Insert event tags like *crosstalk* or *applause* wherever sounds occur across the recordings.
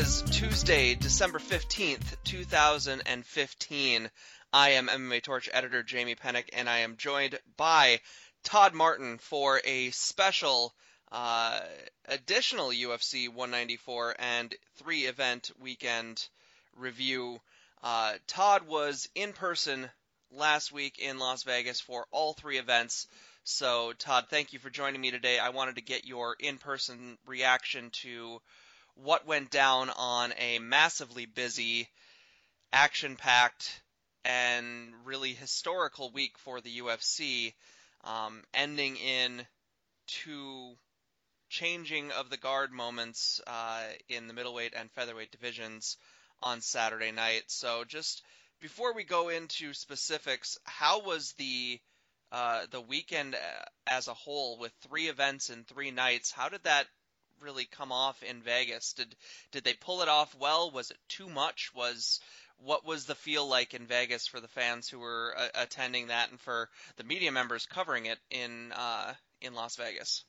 is Tuesday, December 15th, 2015. I am MMA Torch editor Jamie Penick, and I am joined by Todd Martin for a special uh, additional UFC 194 and three event weekend review. Uh, Todd was in person last week in Las Vegas for all three events. So, Todd, thank you for joining me today. I wanted to get your in person reaction to what went down on a massively busy, action packed, and really historical week for the UFC, um, ending in two changing of the guard moments uh, in the middleweight and featherweight divisions on Saturday night. So just before we go into specifics, how was the uh, the weekend uh, as a whole with three events in three nights? How did that really come off in Vegas? Did did they pull it off well? Was it too much? Was what was the feel like in Vegas for the fans who were uh, attending that, and for the media members covering it in uh, in Las Vegas?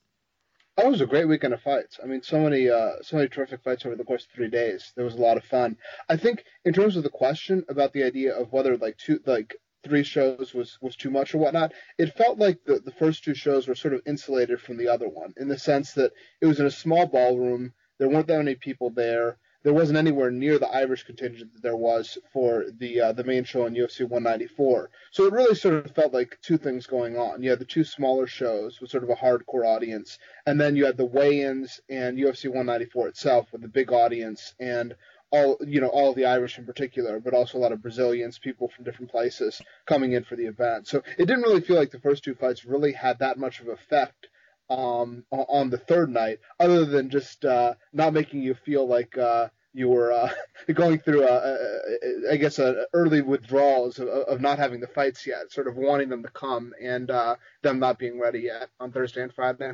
That was a great weekend of fights. I mean, so many, uh, so many terrific fights over the course of three days. There was a lot of fun. I think, in terms of the question about the idea of whether like two, like three shows was was too much or whatnot. It felt like the the first two shows were sort of insulated from the other one in the sense that it was in a small ballroom. There weren't that many people there. There wasn't anywhere near the Irish contingent that there was for the uh, the main show on UFC 194. So it really sort of felt like two things going on. You had the two smaller shows with sort of a hardcore audience, and then you had the weigh-ins and UFC 194 itself with a big audience and all you know all the Irish in particular, but also a lot of Brazilians, people from different places coming in for the event. So it didn't really feel like the first two fights really had that much of effect um, on the third night, other than just uh, not making you feel like uh, you were uh, *laughs* going through a, a, a, I guess a early withdrawals of, of, not having the fights yet, sort of wanting them to come and uh, them not being ready yet on Thursday and Friday.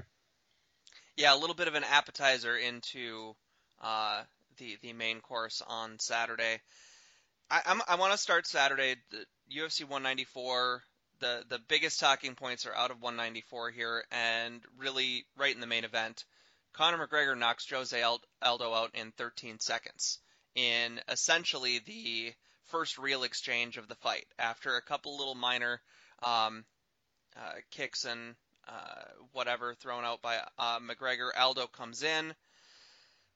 Yeah, a little bit of an appetizer into uh, the the main course on Saturday. I I'm, i want to start Saturday. The UFC 194. The the biggest talking points are out of 194 here, and really right in the main event. Conor McGregor knocks Jose Aldo out in 13 seconds in essentially the first real exchange of the fight. After a couple little minor um, uh, kicks and uh, whatever thrown out by uh, McGregor, Aldo comes in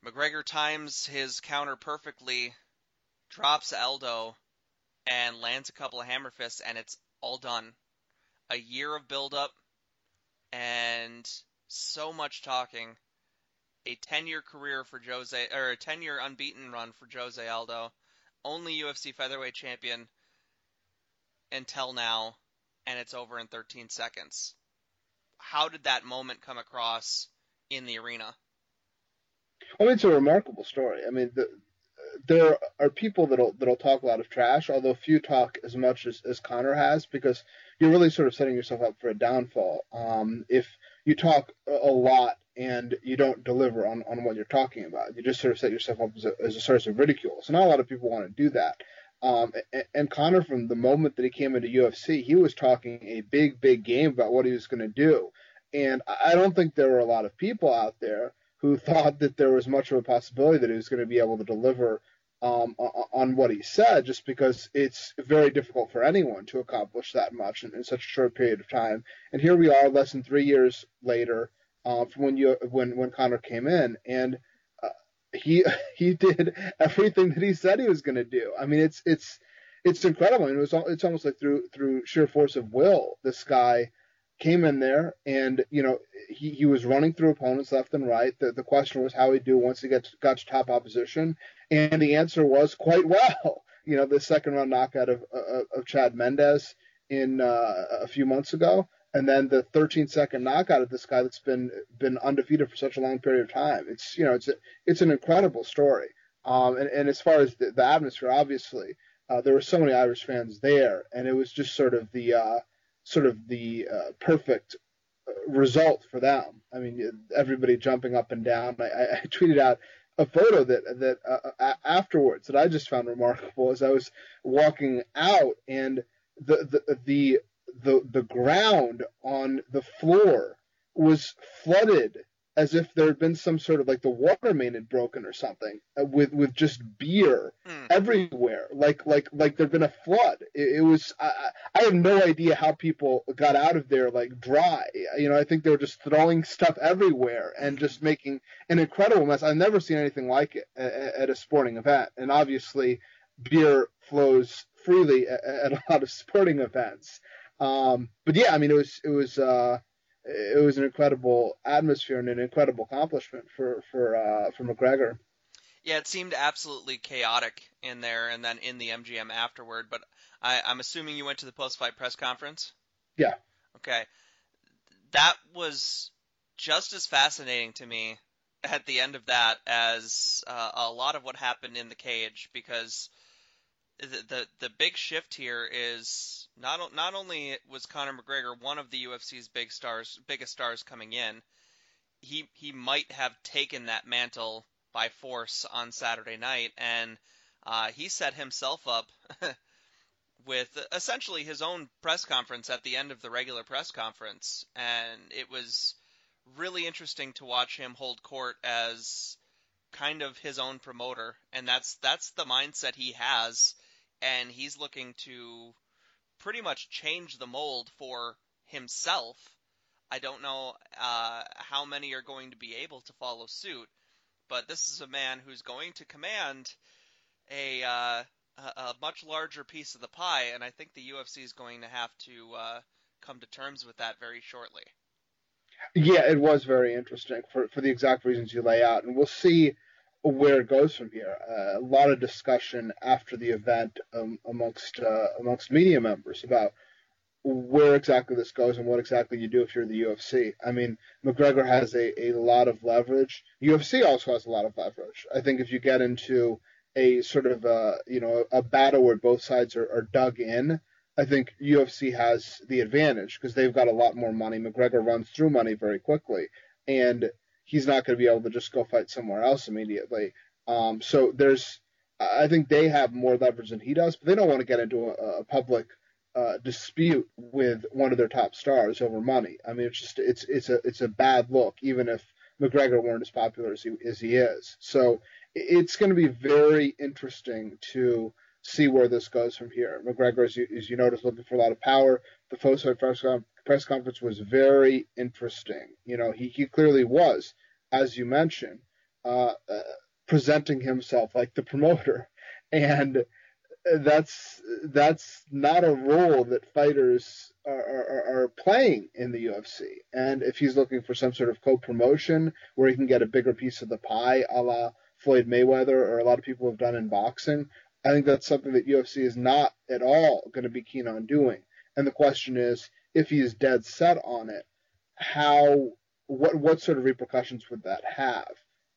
McGregor times his counter perfectly, drops Aldo, and lands a couple of hammer fists, and it's all done. A year of build-up and so much talking. A 10-year career for Jose, or a 10-year unbeaten run for Jose Aldo. only UFC featherweight champion until now, and it's over in 13 seconds. How did that moment come across in the arena? I mean, it's a remarkable story. I mean, the, there are people that'll that'll talk a lot of trash, although few talk as much as, as Conor has, because you're really sort of setting yourself up for a downfall. Um, if you talk a lot and you don't deliver on, on what you're talking about, you just sort of set yourself up as a, as a source of ridicule. So not a lot of people want to do that. Um, and, and Conor, from the moment that he came into UFC, he was talking a big, big game about what he was going to do. And I don't think there were a lot of people out there who thought that there was much of a possibility that he was going to be able to deliver um, on what he said, just because it's very difficult for anyone to accomplish that much in, in, such a short period of time. And here we are, less than three years later, uh, from when you when when Conor came in, and uh, he *laughs* he did *laughs* everything that he said he was going to do. I mean, it's it's it's incredible. I mean, it was it's almost like through through sheer force of will, this guy came in there and you know he, he was running through opponents left and right. The the question was how he'd do once he gets got to top opposition, and the answer was quite well. *laughs* You know, the second round knockout of of, of Chad Mendes in uh, a few months ago, and then the 13 second knockout of this guy that's been been undefeated for such a long period of time. It's you know it's a, it's an incredible story. Um, and, and as far as the, the atmosphere, obviously, uh, there were so many Irish fans there, and it was just sort of the uh, sort of the uh, perfect uh, result for them. I mean, everybody jumping up and down. I, I tweeted out a photo that that uh, afterwards that I just found remarkable as I was walking out and the the the the, the ground on the floor was flooded as if there had been some sort of like the water main had broken or something uh, with with just beer mm. everywhere. Like like like there'd been a flood. It, it was I, I have no idea how people got out of there like dry. You know i think they were just throwing stuff everywhere and just making an incredible mess. I've never seen anything like it at, at a sporting event. And obviously beer flows freely at, at a lot of *laughs* sporting events. Um but yeah i mean it was it was uh it was an incredible atmosphere and an incredible accomplishment for for uh, for McGregor. Yeah, it seemed absolutely chaotic in there, and then in the MGM afterward. But I, I'm assuming you went to the post-fight press conference. Yeah. Okay, that was just as fascinating to me at the end of that as uh, a lot of what happened in the cage because the, the big shift here is not not only was Conor McGregor one of the UFC's big stars, biggest stars coming in, he he might have taken that mantle by force on Saturday night, and uh, he set himself up *laughs* with essentially his own press conference at the end of the regular press conference, and it was really interesting to watch him hold court as kind of his own promoter, and that's that's the mindset he has and he's looking to pretty much change the mold for himself. I don't know uh, how many are going to be able to follow suit, but this is a man who's going to command a, uh, a much larger piece of the pie, and I think the UFC is going to have to uh, come to terms with that very shortly. Yeah, it was very interesting for for the exact reasons you lay out, and we'll see where it goes from here. Uh, a lot of discussion after the event um, amongst uh, amongst media members about where exactly this goes and what exactly you do if you're the UFC. I mean, McGregor has a, a lot of leverage. UFC also has a lot of leverage. I think if you get into a sort of a, you know a battle where both sides are, are dug in, I think UFC has the advantage because they've got a lot more money. McGregor runs through money very quickly, and he's not going to be able to just go fight somewhere else immediately. Um, so there's, I think they have more leverage than he does, but they don't want to get into a, a public uh, dispute with one of their top stars over money. I mean, it's just it's it's a it's a bad look, even if McGregor weren't as popular as he as he is. So it's going to be very interesting to see where this goes from here. McGregor, as you, as you notice, looking for a lot of power. The post-fight press, press conference was very interesting. You know, he, he clearly was as you mentioned, uh, uh, presenting himself like the promoter, *laughs* and that's that's not a role that fighters are, are, are, playing in the UFC. And if he's looking for some sort of co-promotion where he can get a bigger piece of the pie, a la Floyd Mayweather or a lot of people have done in boxing, I think that's something that UFC is not at all going to be keen on doing. And the question is, if he is dead set on it, how what what sort of repercussions would that have?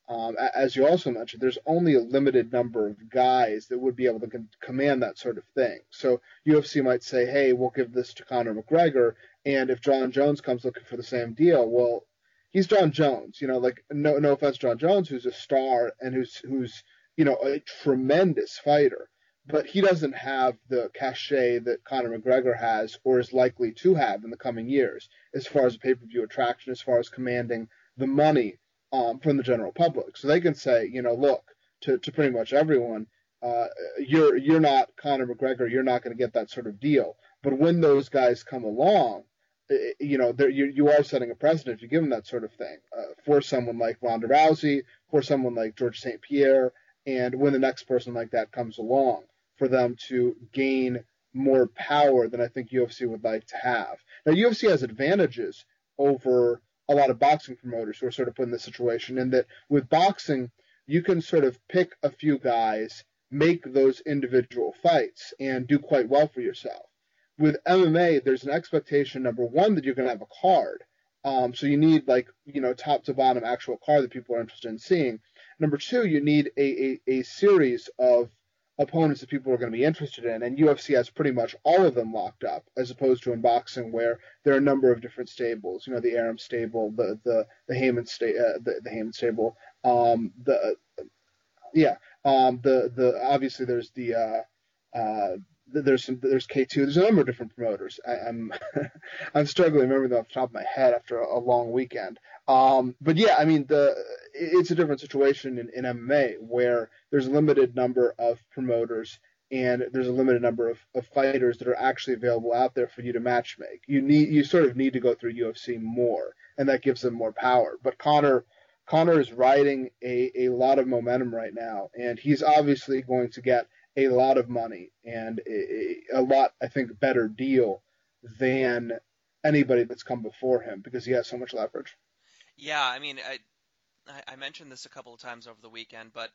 Um, as you also mentioned, there's only a limited number of guys that would be able to con- command that sort of thing. So UFC might say, "Hey, we'll give this to Conor McGregor," and if Jon Jones comes looking for the same deal, well, he's Jon Jones. You know, like no no offense, Jon Jones, who's a star and who's who's you know a tremendous fighter, but he doesn't have the cachet that Conor McGregor has or is likely to have in the coming years, as far as a pay per view attraction, as far as commanding the money um, from the general public. So they can say, you know, look to, to pretty much everyone, uh, you're you're not Conor McGregor, you're not going to get that sort of deal. But when those guys come along, you know, you you are setting a precedent if you give them that sort of thing uh, for someone like Ronda Rousey, for someone like George St. Pierre, and when the next person like that comes along, for them to gain more power than I think UFC would like to have. Now, UFC has advantages over a lot of boxing promoters who are sort of put in this situation in that with boxing, you can sort of pick a few guys, make those individual fights, and do quite well for yourself. With MMA, there's an expectation, number one, that you're going to have a card. Um, so you need like, you know, top to bottom actual card that people are interested in seeing. Number two, you need a, a, a series of opponents that people are going to be interested in, and UFC has pretty much all of them locked up, as opposed to in boxing where there are a number of different stables. You know, the Arum stable, the the the Haymon sta- uh, the, the Haymon stable, um, the yeah, um, the the obviously there's the uh, uh, there's some there's K2. There's a number of different promoters. I, am I'm, *laughs* I'm struggling to remember them off the top of my head after a, a long weekend. Um, but yeah, I mean the it's a different situation in, in MMA where there's a limited number of promoters and there's a limited number of, of fighters that are actually available out there for you to match make. You need you sort of need to go through UFC more, and that gives them more power. But Conor Conor is riding a, a lot of momentum right now, and he's obviously going to get a lot of money and a, lot, I think, better deal than anybody that's come before him because he has so much leverage. Yeah, I mean, I I mentioned this a couple of times over the weekend, but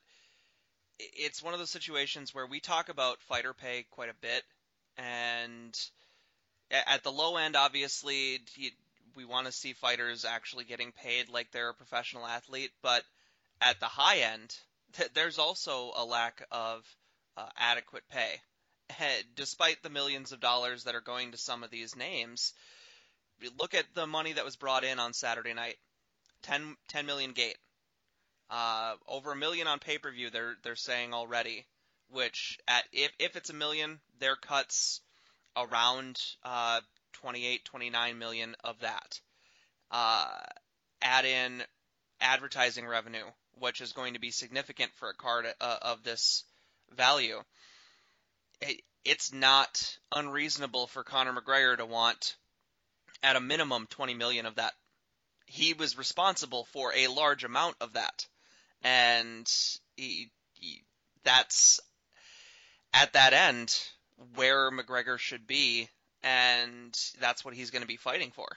it's one of those situations where we talk about fighter pay quite a bit, and at the low end, obviously, we want to see fighters actually getting paid like they're a professional athlete, but at the high end, there's also a lack of uh, adequate pay. Despite the millions of dollars that are going to some of these names, look at the money that was brought in on Saturday night. 10, 10 million gate. Uh, over a million on pay per view. They're they're saying already, which at if if it's a million, their cuts around uh, 28, 29 million of that. Uh, add in advertising revenue, which is going to be significant for a card uh, of this value. It, it's not unreasonable for Conor McGregor to want, at a minimum, 20 million of that he was responsible for a large amount of that, and he, he, that's at that end where McGregor should be, and that's what he's going to be fighting for.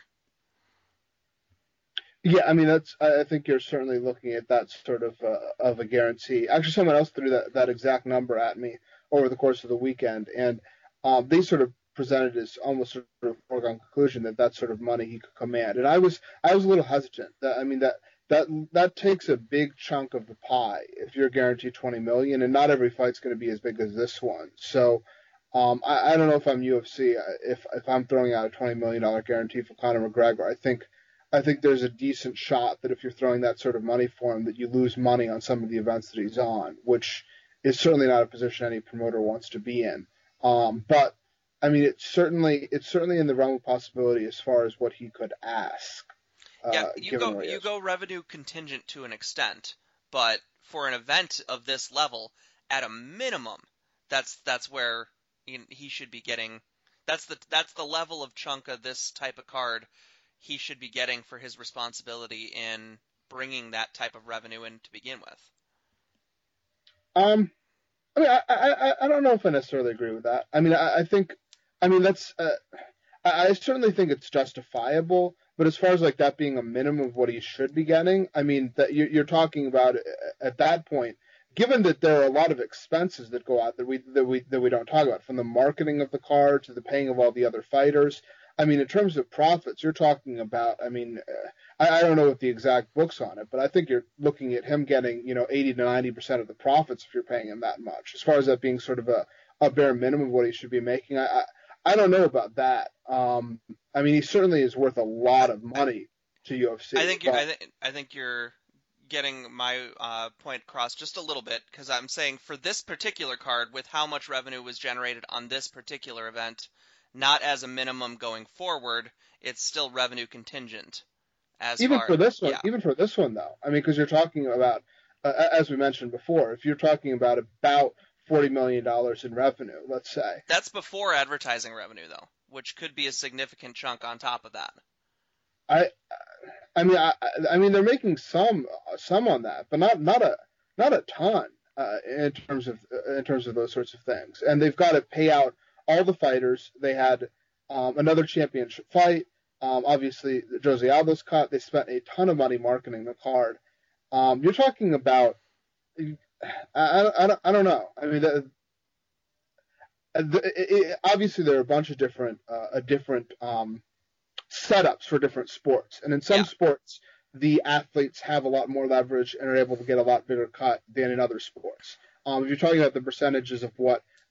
Yeah, I mean that's. I think you're certainly looking at that sort of uh, of a guarantee. Actually, someone else threw that that exact number at me over the course of the weekend, and um, they sort of presented as almost sort of foregone conclusion that that sort of money he could command. And I was I was a little hesitant. That I mean that that that takes a big chunk of the pie if you're guaranteed 20 million, and not every fight's going to be as big as this one. So. Um, I, I don't know if I'm UFC if if I'm throwing out a twenty million dollar guarantee for Conor McGregor. I think I think there's a decent shot that if you're throwing that sort of money for him, that you lose money on some of the events that he's on, which is certainly not a position any promoter wants to be in. Um, but I mean, it's certainly it's certainly in the realm of possibility as far as what he could ask. Uh, yeah, you go you go revenue contingent to an extent, but for an event of this level, at a minimum, that's that's where he should be getting. That's the that's the level of chunk of this type of card he should be getting for his responsibility in bringing that type of revenue in to begin with. Um, I mean, I, I, I don't know if I necessarily agree with that. I mean, I, I think I mean, that's. Uh, I, I certainly think it's justifiable, but as far as like that being a minimum of what he should be getting, I mean, that you're, you're talking about uh, at that point, given that there are a lot of expenses that go out that we that we that we don't talk about, from the marketing of the car to the paying of all the other fighters. I mean, in terms of profits, you're talking about. I mean, uh, I, I don't know what the exact books on it, but I think you're looking at him getting, you know, 80 to 90 percent of the profits if you're paying him that much. As far as that being sort of a, a bare minimum of what he should be making, I, I I don't know about that. Um, I mean, he certainly is worth a lot of money to UFC. I think you're, I, th- I think you're getting my uh, point across just a little bit because I'm saying for this particular card, with how much revenue was generated on this particular event, not as a minimum going forward, it's still revenue contingent. As even far, for this one, yeah. even for this one though, I mean, because you're talking about, uh, as we mentioned before, if you're talking about about forty million dollars in revenue, let's say. That's before advertising revenue though, which could be a significant chunk on top of that. I, I mean, I, I mean, they're making some some on that, but not not a not a ton uh, in terms of in terms of those sorts of things. And they've got to pay out all the fighters. They had um, another championship fight. Um, obviously, Jose Aldo's cut. They spent a ton of money marketing the card. Um, you're talking about. I, I, I, I don't know. I mean, the, the, it, obviously there are a bunch of different uh, different um, setups for different sports. And in some Yeah. sports, the athletes have a lot more leverage and are able to get a lot bigger cut than in other sports. Um, if you're talking about the percentages of what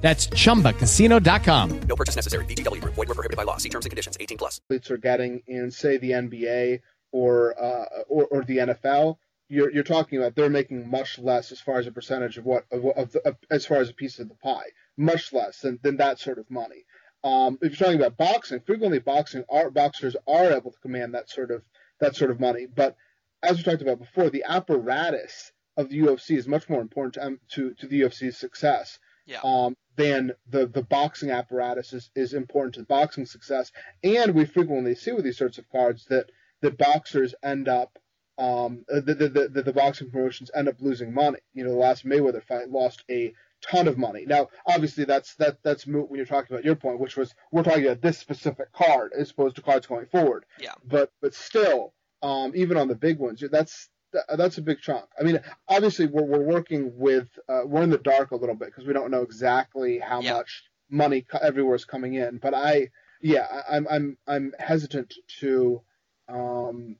That's chumbacasino.com. No purchase necessary. VGW Group. Void where prohibited by law. See terms and conditions. 18 plus. are getting in, say, the NBA or uh, or, or the NFL, you're, you're talking about they're making much less as far as a percentage of what of, of, of as far as a piece of the pie, much less than, than that sort of money. Um, if you're talking about boxing, frequently boxing are, boxers are able to command that sort of that sort of money. But as we talked about before, the apparatus of the UFC is much more important to um, to, to the UFC's success Yeah. um, than the, the boxing apparatus is, is important to the boxing success. And we frequently see with these sorts of cards that, that boxers end up, um, the, the, the, the, the boxing promotions end up losing money. You know, the last Mayweather fight lost a ton of money. Now, obviously, that's that that's moot when you're talking about your point, which was we're talking about this specific card as opposed to cards going forward. Yeah. But but still, um, even on the big ones, that's that- that's a big chunk. I mean, obviously, we're we're working with uh, we're in the dark a little bit because we don't know exactly how Yeah. much money co- everywhere is coming in. But I, yeah, I, I'm I'm I'm hesitant to um,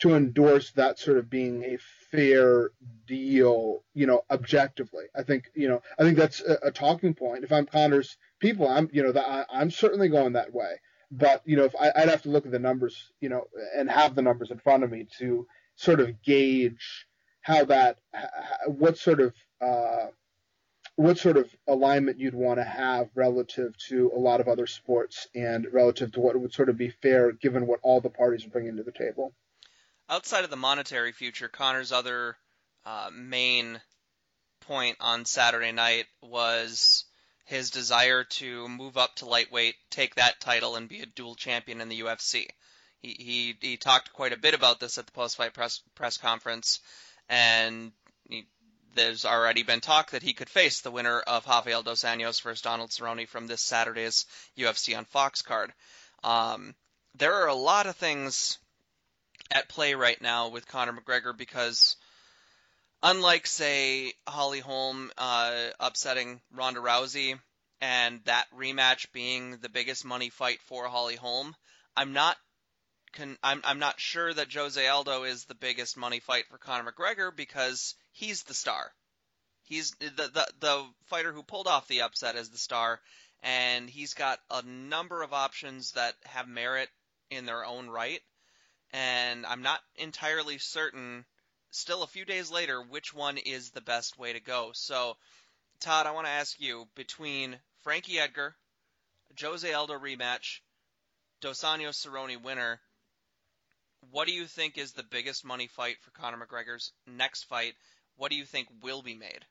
to endorse that sort of being a fair deal, you know, objectively. I think, you know, I think that's a, a talking point. If I'm Conor's people, I'm, you know, that I, I'm certainly going that way. But you know, if I, I'd have to look at the numbers, you know, and have the numbers in front of me to sort of gauge how that, what sort of, uh, what sort of alignment you'd want to have relative to a lot of other sports and relative to what would sort of be fair given what all the parties are bringing to the table. outside of the monetary future, Conor's other uh, main point on Saturday night was his desire to move up to lightweight, take that title, and be a dual champion in the UFC. He he, he talked quite a bit about this at the post-fight press press conference, and he, there's already been talk that he could face the winner of Rafael dos Anjos versus Donald Cerrone from this Saturday's UFC on Fox card. Um, there are a lot of things at play right now with Conor McGregor because unlike say Holly Holm uh, upsetting Ronda Rousey and that rematch being the biggest money fight for Holly Holm, I'm not I'm I'm not sure that Jose Aldo is the biggest money fight for Conor McGregor because he's the star. He's the, the the fighter who pulled off the upset as the star, and he's got a number of options that have merit in their own right. And I'm not entirely certain, still a few days later, which one is the best way to go. So, Todd, I want to ask you between Frankie Edgar, Jose Aldo rematch, Dos Anjos Cerrone winner, what do you think is the biggest money fight for Conor McGregor's next fight? What do you think will be made?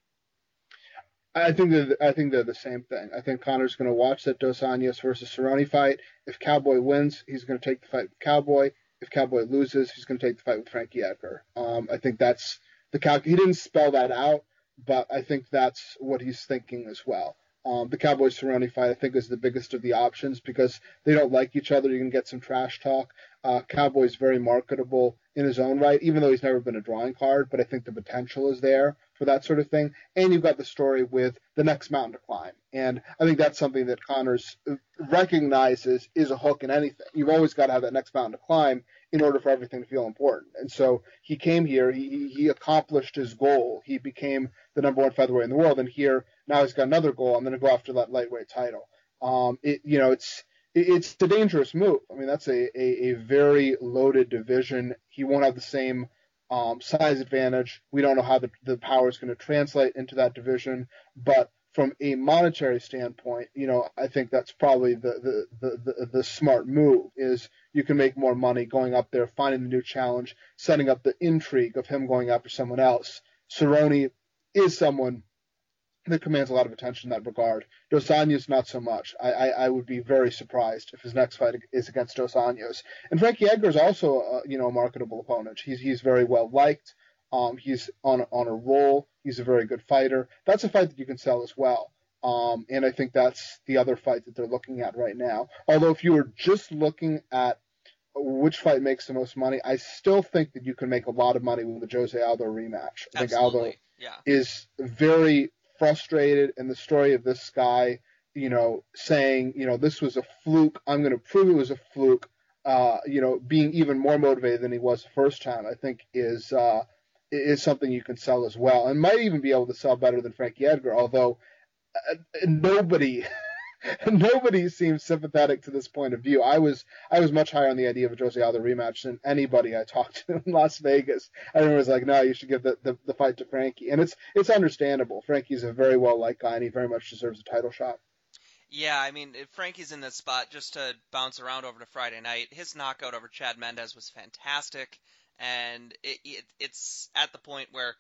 I think that I think they're the same thing. I think Conor's going to watch that Dos Anjos versus Cerrone fight. If Cowboy wins, he's going to take the fight with Cowboy. If Cowboy loses, he's going to take the fight with Frankie Edgar. Um, I think that's the cal- he didn't spell that out, but I think that's what he's thinking as well. Um, the Cowboys Cerrone fight, I think, is the biggest of the options because they don't like each other. You can get some trash talk. Uh, Cowboy's very marketable in his own right, even though he's never been a drawing card. But I think the potential is there for that sort of thing. And you've got the story with the next mountain to climb. And I think that's something that Conor's recognizes is a hook in anything. You've always got to have that next mountain to climb in order for everything to feel important. And so he came here, he, he accomplished his goal. He became the number one featherweight in the world. And here, now he's got another goal. I'm going to go after that lightweight title. Um, it, you know, it's, it's a dangerous move. I mean, that's a, a, a very loaded division. He won't have the same um, size advantage. We don't know how the, the power is going to translate into that division, but from a monetary standpoint, you know, I think that's probably the, the, the, the, the smart move is you can make more money going up there, finding the new challenge, setting up the intrigue of him going after someone else. Cerrone is someone that commands a lot of attention in that regard. Dos Anjos, not so much. I, I, I, would be very surprised if his next fight is against Dos Anjos. And Frankie Edgar is also, a, you know, a marketable opponent. He's he's very well liked. Um, he's on on a roll. He's a very good fighter. That's a fight that you can sell as well. Um, and I think that's the other fight that they're looking at right now. Although if you were just looking at which fight makes the most money, I still think that you can make a lot of money with the Jose Aldo rematch. I think Aldo yeah. is very frustrated, and the story of this guy, you know, saying, you know, this was a fluke. I'm going to prove it was a fluke. Uh, you know, being even more motivated than he was the first time, I think is uh, is something you can sell as well, and might even be able to sell better than Frankie Edgar. Although uh, nobody *laughs* *laughs* nobody seems sympathetic to this point of view. I was I was much higher on the idea of a Jose Aldo rematch than anybody I talked to in Las Vegas. Everyone was like, "No, you should give the, the, the fight to Frankie," and it's it's understandable. Frankie's a very well liked guy, and he very much deserves a title shot. Yeah, I mean, if Frankie's in this spot, just to bounce around over to Friday night, his knockout over Chad Mendes was fantastic, and it, it, it's at the point where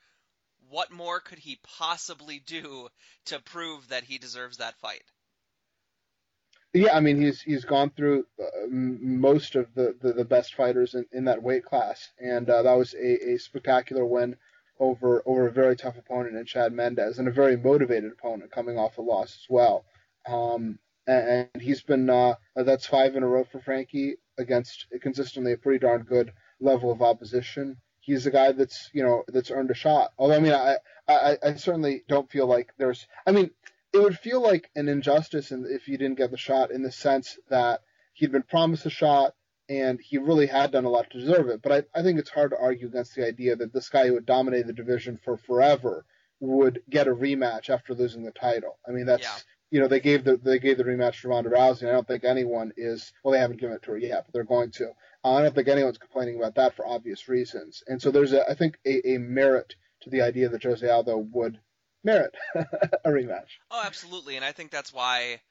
what more could he possibly do to prove that he deserves that fight? Yeah, I mean he's he's gone through uh, most of the, the, the, best fighters in, in that weight class, and uh, that was a, a spectacular win over over a very tough opponent in Chad Mendes, and a very motivated opponent coming off a loss as well. Um, and, and, he's been uh, that's five in a row for Frankie against consistently a pretty darn good level of opposition. He's a guy that's you know that's earned a shot. Although I mean I I, I certainly don't feel like there's I mean it would feel like an injustice if he didn't get the shot in the sense that he'd been promised a shot and he really had done a lot to deserve it. But I, I think it's hard to argue against the idea that this guy who had dominated the division for forever would get a rematch after losing the title. I mean, that's yeah. you know they gave the they gave the rematch to Ronda Rousey. And I don't think anyone is well they haven't given it to her yet, but they're going to. Uh, I don't think anyone's complaining about that for obvious reasons. And so there's a I think a, a merit to the idea that Jose Aldo would merit *laughs* a rematch. Oh, absolutely, and I think that's why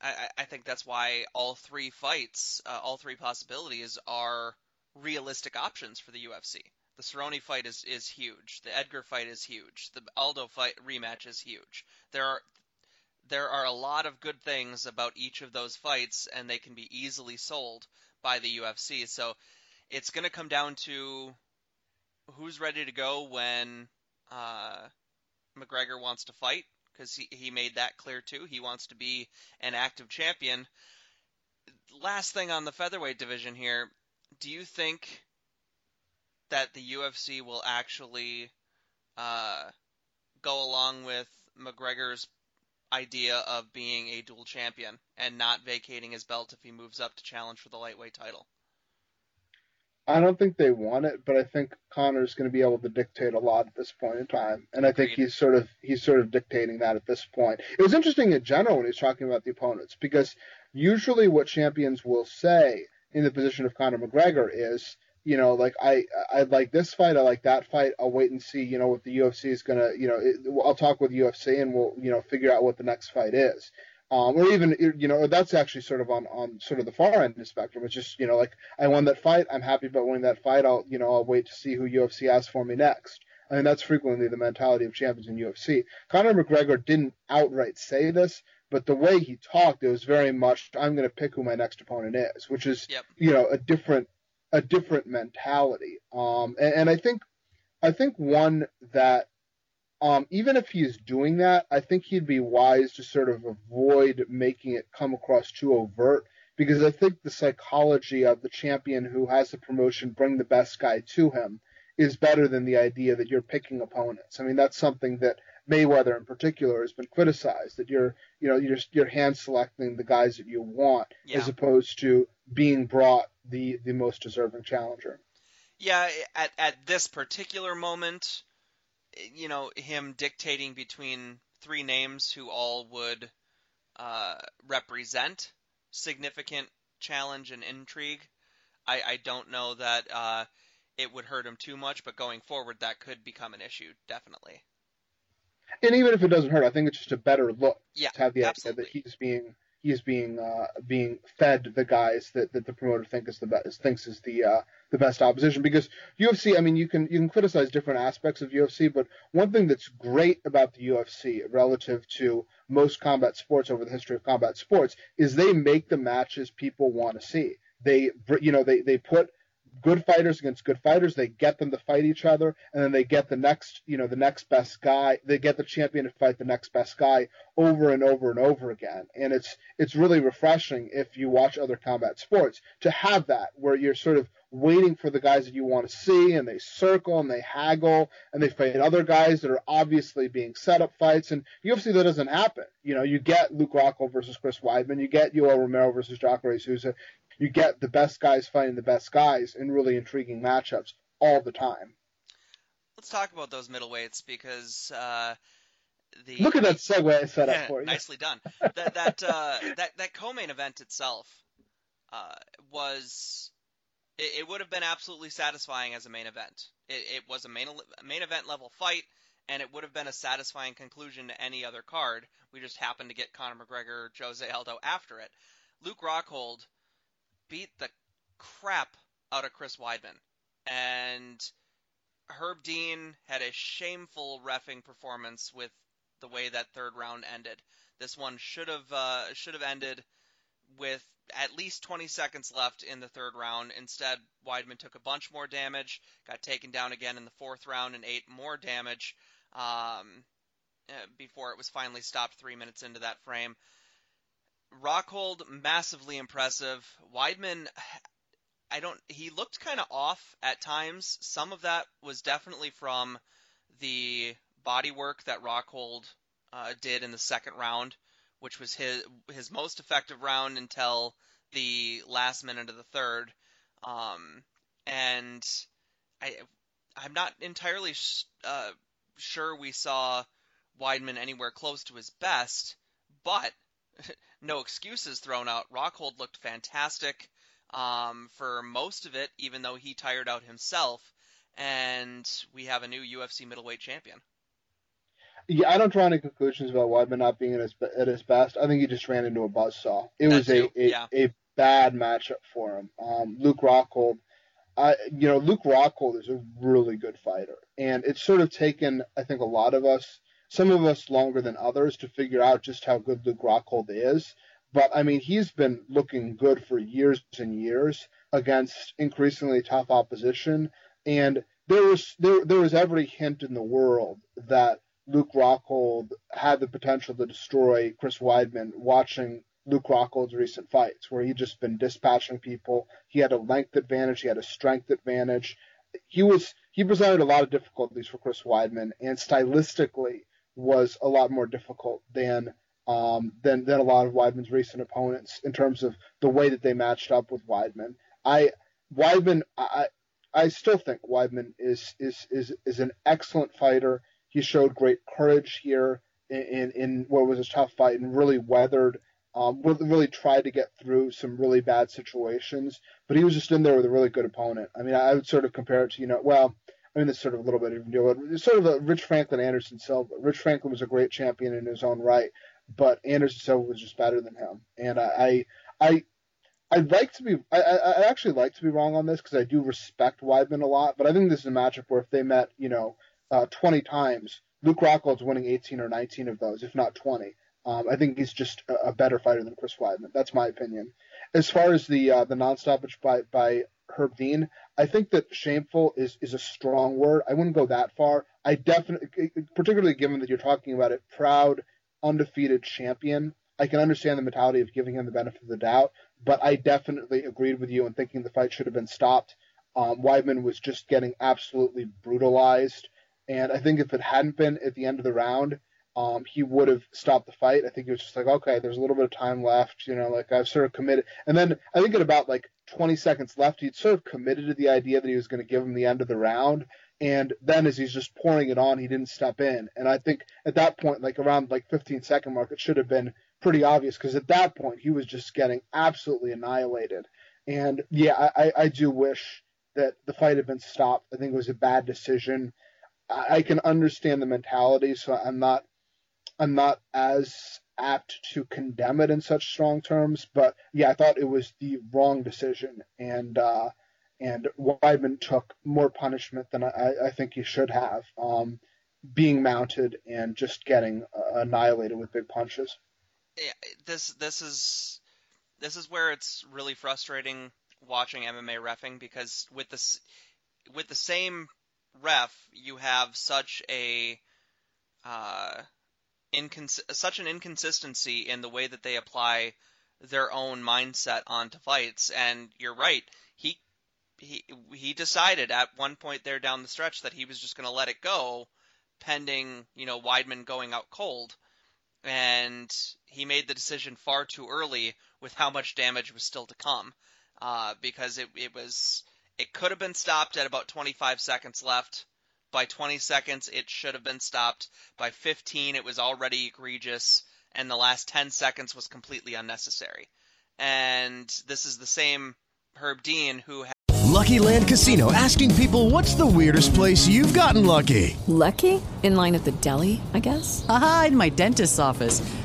I, I think that's why all three fights, uh, all three possibilities, are realistic options for the UFC. The Cerrone fight is, is huge. The Edgar fight is huge. The Aldo fight rematch is huge. There are there are a lot of good things about each of those fights, and they can be easily sold by the UFC. So it's going to come down to who's ready to go when uh, McGregor wants to fight because he, he made that clear too. He wants to be an active champion. Last thing on the featherweight division here, do you think that the UFC will actually uh, go along with McGregor's idea of being a dual champion and not vacating his belt if he moves up to challenge for the lightweight title? I don't think they want it, but I think Conor's going to be able to dictate a lot at this point in time, and I think he's sort of he's sort of dictating that at this point. It was interesting in general when he was talking about the opponents because usually what champions will say in the position of Conor McGregor is, you know, like I I like this fight, I like that fight. I'll wait and see, you know, what the UFC is gonna, you know, it, I'll talk with UFC and we'll, you know, figure out what the next fight is um, or even you know that's actually sort of on on sort of the far end of the spectrum. It's just you know like I won that fight, I'm happy about winning that fight. I'll you know I'll wait to see who UFC has for me next. I mean that's frequently the mentality of champions in UFC. Conor McGregor didn't outright say this, but the way he talked, it was very much I'm going to pick who my next opponent is, which is yep. you know a different a different mentality. Um, and, and I think I think one that um, even if he's doing that, I think he'd be wise to sort of avoid making it come across too overt because I think the psychology of the champion who has the promotion bring the best guy to him is better than the idea that you're picking opponents. I mean, that's something that Mayweather in particular has been criticized that you're, you know, you're you're hand selecting the guys that you want yeah. as opposed to being brought the the most deserving challenger. Yeah, at at this particular moment, you know, him dictating between three names who all would uh, represent significant challenge and intrigue. I, I don't know that uh, it would hurt him too much, but going forward, that could become an issue, definitely. And even if it doesn't hurt, I think it's just a better look yeah, to have the absolutely. idea that he's being he's being uh, being fed the guys that, that the promoter think is the best thinks is the uh, the best opposition. Because UFC I mean you can you can criticize different aspects of UFC but one thing that's great about the UFC relative to most combat sports over the history of combat sports is they make the matches people want to see. They you know they they put good fighters against good fighters. They get them to fight each other, and then they get the next, you know, the next best guy. They get the champion to fight the next best guy over and over and over again. And it's it's really refreshing if you watch other combat sports to have that where you're sort of waiting for the guys that you want to see, and they circle and they haggle and they fight other guys that are obviously being set up fights. And UFC that doesn't happen. You know, you get Luke Rockhold versus Chris Weidman, you get Yoel Romero versus Jacare Souza, you get the best guys fighting the best guys in really intriguing matchups all the time. Let's talk about those middleweights because uh, the look at that segue I set up for you. nicely done. *laughs* that that uh, that that co-main event itself uh, was it, it, would have been absolutely satisfying as a main event. It, it was a main main event level fight, and it would have been a satisfying conclusion to any other card. We just happened to get Conor McGregor, Jose Aldo after it. Luke Rockhold beat the crap out of Chris Weidman. And Herb Dean had a shameful refing performance with the way that third round ended. This one should have uh, should have ended with at least 20 seconds left in the third round. Instead, Weidman took a bunch more damage, got taken down again in the fourth round, and ate more damage um, uh, before it was finally stopped three minutes into that frame. Rockhold massively impressive. Weidman, I don't. He looked kind of off at times. Some of that was definitely from the body work that Rockhold uh, did in the second round, which was his his most effective round until the last minute of the third. Um, and I I'm not entirely sh- uh, sure we saw Weidman anywhere close to his best, but *laughs* no excuses thrown out. Rockhold looked fantastic um, for most of it, even though he tired out himself. And we have a new UFC middleweight champion. Yeah, I don't draw any conclusions about Weidman not being at his, at his best. I think he just ran into a buzzsaw. It that was a, a, yeah. a, bad matchup for him. Um, Luke Rockhold, I, you know, Luke Rockhold is a really good fighter, and it's sort of taken, I think, a lot of us some of us longer than others to figure out just how good Luke Rockhold is. But I mean, he's been looking good for years and years against increasingly tough opposition, and there was there there was every hint in the world that Luke Rockhold had the potential to destroy Chris Weidman. Watching Luke Rockhold's recent fights, where he'd just been dispatching people, he had a length advantage, he had a strength advantage. He was he presented a lot of difficulties for Chris Weidman, and stylistically, was a lot more difficult than um, than than a lot of Weidman's recent opponents in terms of the way that they matched up with Weidman. I Weidman, I I still think Weidman is is is is an excellent fighter. He showed great courage here in in, in what was a tough fight and really weathered. Um, really tried to get through some really bad situations, but he was just in there with a really good opponent. I mean, I would sort of compare it to, you know, well, I mean, this sort of a little bit of a deal. It's sort of a Rich Franklin Anderson Silva. Rich Franklin was a great champion in his own right, but Anderson Silva was just better than him. And I, I, I'd like to be, I, I actually like to be wrong on this because I do respect Weidman a lot, but I think this is a matchup where if they met, you know, uh, 20 times, Luke Rockhold's winning 18 or 19 of those, if not 20. Um, I think he's just a, a, better fighter than Chris Weidman. That's my opinion. As far as the uh, the non-stoppage by by Herb Dean, I think that shameful is is a strong word. I wouldn't go that far. I definitely, particularly given that you're talking about a proud, undefeated champion. I can understand the mentality of giving him the benefit of the doubt, but I definitely agreed with you in thinking the fight should have been stopped. Um, Weidman was just getting absolutely brutalized, and I think if it hadn't been at the end of the round, um, he would have stopped the fight. I think he was just like, okay, there's a little bit of time left, you know, like I've sort of committed. And then I think at about like 20 seconds left, he'd sort of committed to the idea that he was going to give him the end of the round. And then as he's just pouring it on, he didn't step in. And I think at that point, like around like 15 second mark, it should have been pretty obvious because at that point he was just getting absolutely annihilated. And yeah, I, I do wish that the fight had been stopped. I think it was a bad decision. I, I can understand the mentality, so I'm not I'm not as apt to condemn it in such strong terms, but yeah, I thought it was the wrong decision, and uh, and Weidman took more punishment than I, I think he should have, um, being mounted and just getting uh, annihilated with big punches. Yeah, this this is this is where it's really frustrating watching MMA refing because with this with the same ref, you have such a uh, incons- such an inconsistency in the way that they apply their own mindset onto fights. And you're right, he he he decided at one point there down the stretch that he was just going to let it go, pending you know Weidman going out cold, and he made the decision far too early with how much damage was still to come, uh, because it it was it could have been stopped at about 25 seconds left by 20 seconds, it should have been stopped. By 15, it was already egregious, and the last 10 seconds was completely unnecessary. And this is the same Herb Dean who. Ha- lucky Land Casino asking people what's the weirdest place you've gotten lucky? Lucky? In line at the deli, I guess? Aha, in my dentist's office.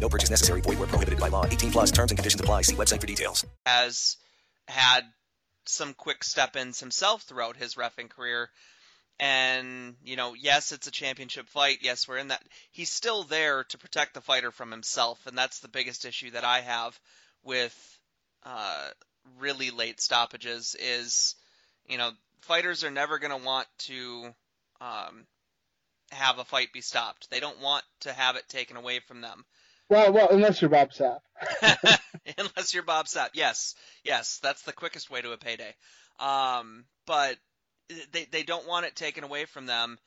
No purchase necessary. Void where prohibited by law. 18 plus terms and conditions apply. See website for details. Has had some quick step ins himself throughout his refing career. And, you know, yes, it's a championship fight. Yes, we're in that. He's still there to protect the fighter from himself. And that's the biggest issue that I have with uh, really late stoppages is, you know, fighters are never going to want to um, have a fight be stopped. They don't want to have it taken away from them. Well, well, unless you're Bob Sapp. *laughs* *laughs* unless you're Bob Sapp, yes, yes, that's the quickest way to a payday. Um, but they they don't want it taken away from them,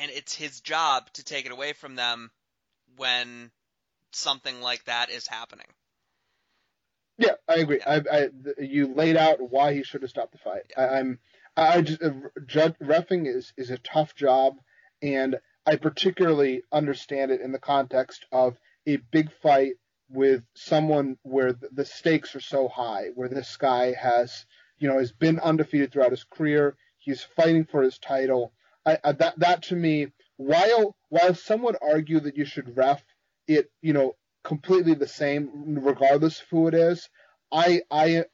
and it's his job to take it away from them when something like that is happening. Yeah, I agree. I, I, you laid out why he should have stopped the fight. I, am I just uh, judge, refing is is a tough job, and I particularly understand it in the context of a big fight with someone where the stakes are so high, where this guy has, you know, has been undefeated throughout his career. He's fighting for his title. I, I, that that to me, while while some would argue that you should ref it, you know, completely the same regardless of who it is, I I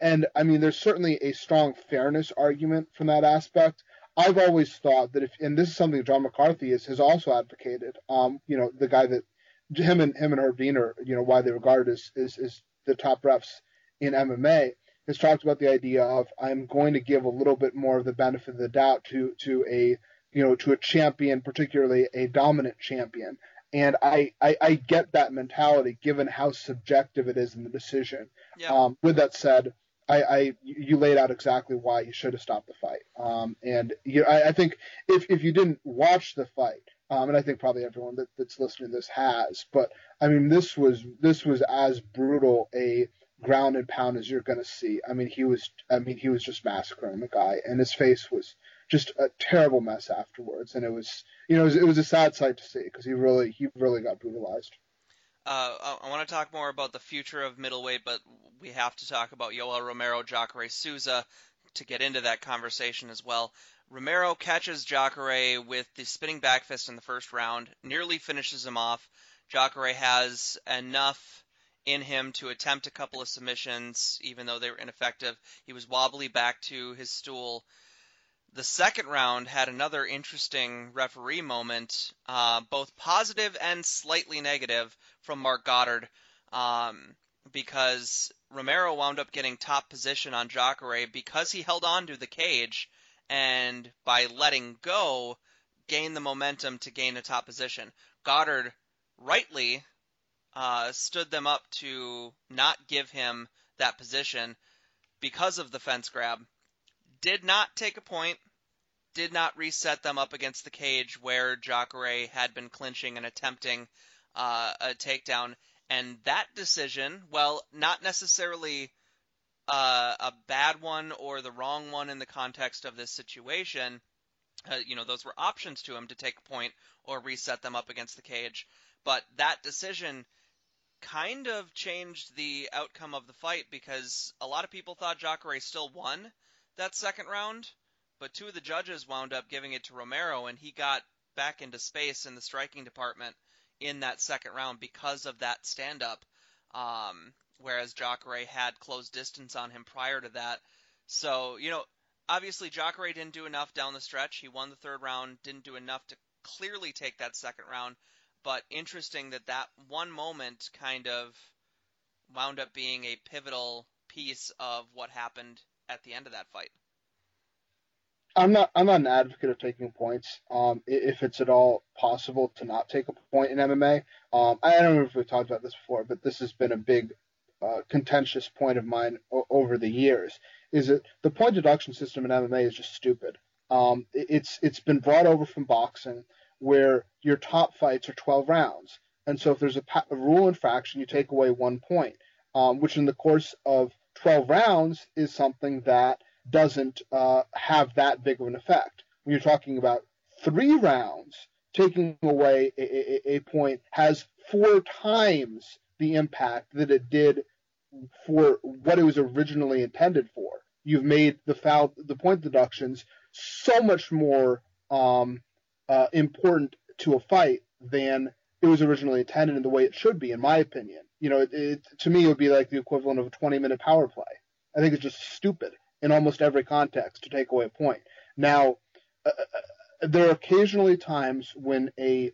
and I mean there's certainly a strong fairness argument from that aspect. I've always thought that if and this is something John McCarthy is, has also advocated. Um, you know, the guy that him and him and Herb Dean are, you know, why they regard as is, is the top refs in MMA has talked about the idea of I'm going to give a little bit more of the benefit of the doubt to to a you know to a champion, particularly a dominant champion. And I, I, I get that mentality given how subjective it is in the decision. Yeah. Um, with that said, I, I you laid out exactly why you should have stopped the fight. Um, and you, I, I think if if you didn't watch the fight, um, and I think probably everyone that, that's listening to this has, but I mean this was this was as brutal a ground and pound as you're going to see. I mean he was I mean he was just massacring the guy, and his face was just a terrible mess afterwards, and it was you know it was, it was a sad sight to see because he really he really got brutalized. Uh, I, I want to talk more about the future of middleweight, but we have to talk about Yoel Romero, Jacare Souza to get into that conversation as well. Romero catches Jacare with the spinning back fist in the first round, nearly finishes him off. Jacare has enough in him to attempt a couple of submissions, even though they were ineffective. He was wobbly back to his stool. The second round had another interesting referee moment, uh, both positive and slightly negative from Marc Goddard, um, because Romero wound up getting top position on Jacare because he held on to the cage and by letting go, gain the momentum to gain a top position. Goddard rightly uh, stood them up to not give him that position because of the fence grab did not take a point, did not reset them up against the cage where Jacare had been clinching and attempting uh, a takedown. And that decision, well, not necessarily uh, a bad one or the wrong one in the context of this situation, uh, you know, those were options to him to take a point or reset them up against the cage. But that decision kind of changed the outcome of the fight because a lot of people thought Jacare still won that second round, but two of the judges wound up giving it to Romero, and he got back into space in the striking department in that second round because of that stand up. Um, whereas Jacare had closed distance on him prior to that. So, you know, obviously Jacare didn't do enough down the stretch. He won the third round, didn't do enough to clearly take that second round. But interesting that that one moment kind of wound up being a pivotal piece of what happened at the end of that fight. I'm not I'm not an advocate of taking points. Um, if it's at all possible to not take a point in MMA, um, I don't know if we've talked about this before, but this has been a big uh, contentious point of mine o- over the years. Is that the point deduction system in MMA is just stupid. Um, it's it's been brought over from boxing, where your top fights are 12 rounds, and so if there's a, pa- a rule infraction, you take away one point, um, which in the course of 12 rounds is something that doesn't uh, have that big of an effect. When you're talking about three rounds, taking away a, a, a point has four times the impact that it did for what it was originally intended for. You've made the foul, the point deductions so much more um, uh, important to a fight than it was originally intended in the way it should be, in my opinion. You know, it, it, to me, it would be like the equivalent of a 20 minute power play. I think it's just stupid in almost every context to take away a point. Now, uh, uh, there are occasionally times when a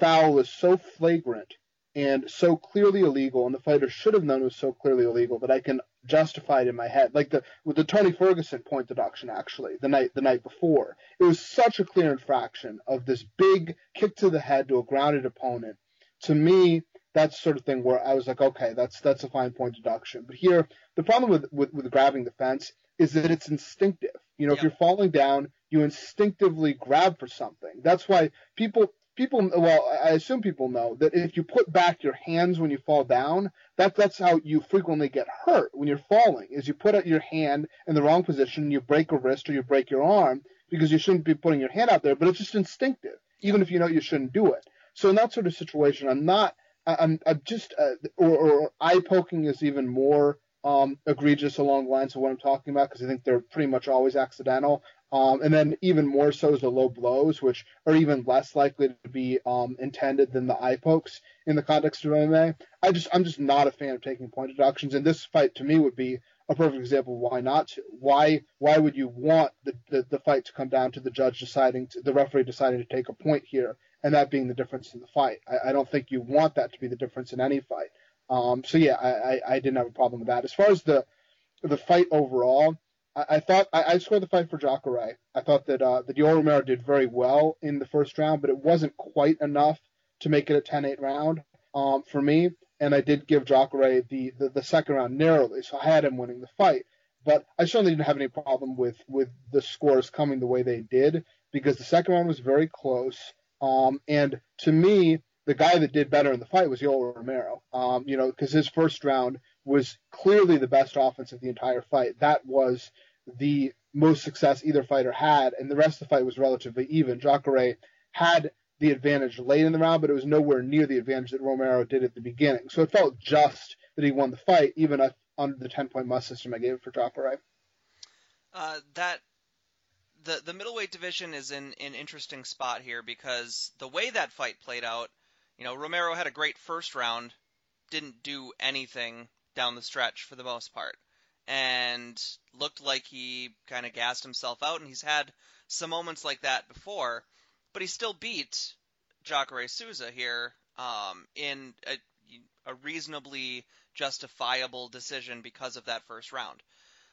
foul is so flagrant and so clearly illegal, and the fighter should have known it was so clearly illegal that I can justify it in my head. Like the with the Tony Ferguson point deduction, actually, the night the night before, it was such a clear infraction of this big kick to the head to a grounded opponent. To me, that's sort of thing where I was like, okay, that's that's a fine point deduction. But here, the problem with with, with grabbing the fence is that it's instinctive. You know, yep. if you're falling down, you instinctively grab for something. That's why people people well, I assume people know that if you put back your hands when you fall down, that that's how you frequently get hurt when you're falling. Is you put out your hand in the wrong position, you break a wrist or you break your arm because you shouldn't be putting your hand out there, but it's just instinctive, even if you know you shouldn't do it. So in that sort of situation, I'm not. I'm, I'm just, uh, or, or eye poking is even more um, egregious along the lines of what I'm talking about because I think they're pretty much always accidental. Um, and then even more so is the low blows, which are even less likely to be um, intended than the eye pokes in the context of MMA. I just I'm just not a fan of taking point deductions, and this fight to me would be a perfect example why not. Why why would you want the, the, the fight to come down to the judge deciding to, the referee deciding to take a point here, and that being the difference in the fight? I, I don't think you want that to be the difference in any fight. Um, so yeah, I, I, I didn't have a problem with that. As far as the the fight overall, I, I thought I, I scored the fight for Jacare. I thought that uh, that Yoel Romero did very well in the first round, but it wasn't quite enough to make it a 10-8 round um, for me. And I did give Jacare the, the, the second round narrowly, so I had him winning the fight. But I certainly didn't have any problem with with the scores coming the way they did because the second round was very close. Um, and to me, the guy that did better in the fight was Yoel Romero. Um, you know, because his first round was clearly the best offense of the entire fight. That was the most success either fighter had, and the rest of the fight was relatively even. Jacare had the advantage late in the round, but it was nowhere near the advantage that Romero did at the beginning. So it felt just that he won the fight, even under the 10 point must system I gave for Jacare. Uh, that the the middleweight division is in an interesting spot here because the way that fight played out, you know, Romero had a great first round, didn't do anything down the stretch for the most part, and looked like he kind of gassed himself out. And he's had some moments like that before, but he still beat Jacare Souza here um, in a, a reasonably justifiable decision because of that first round.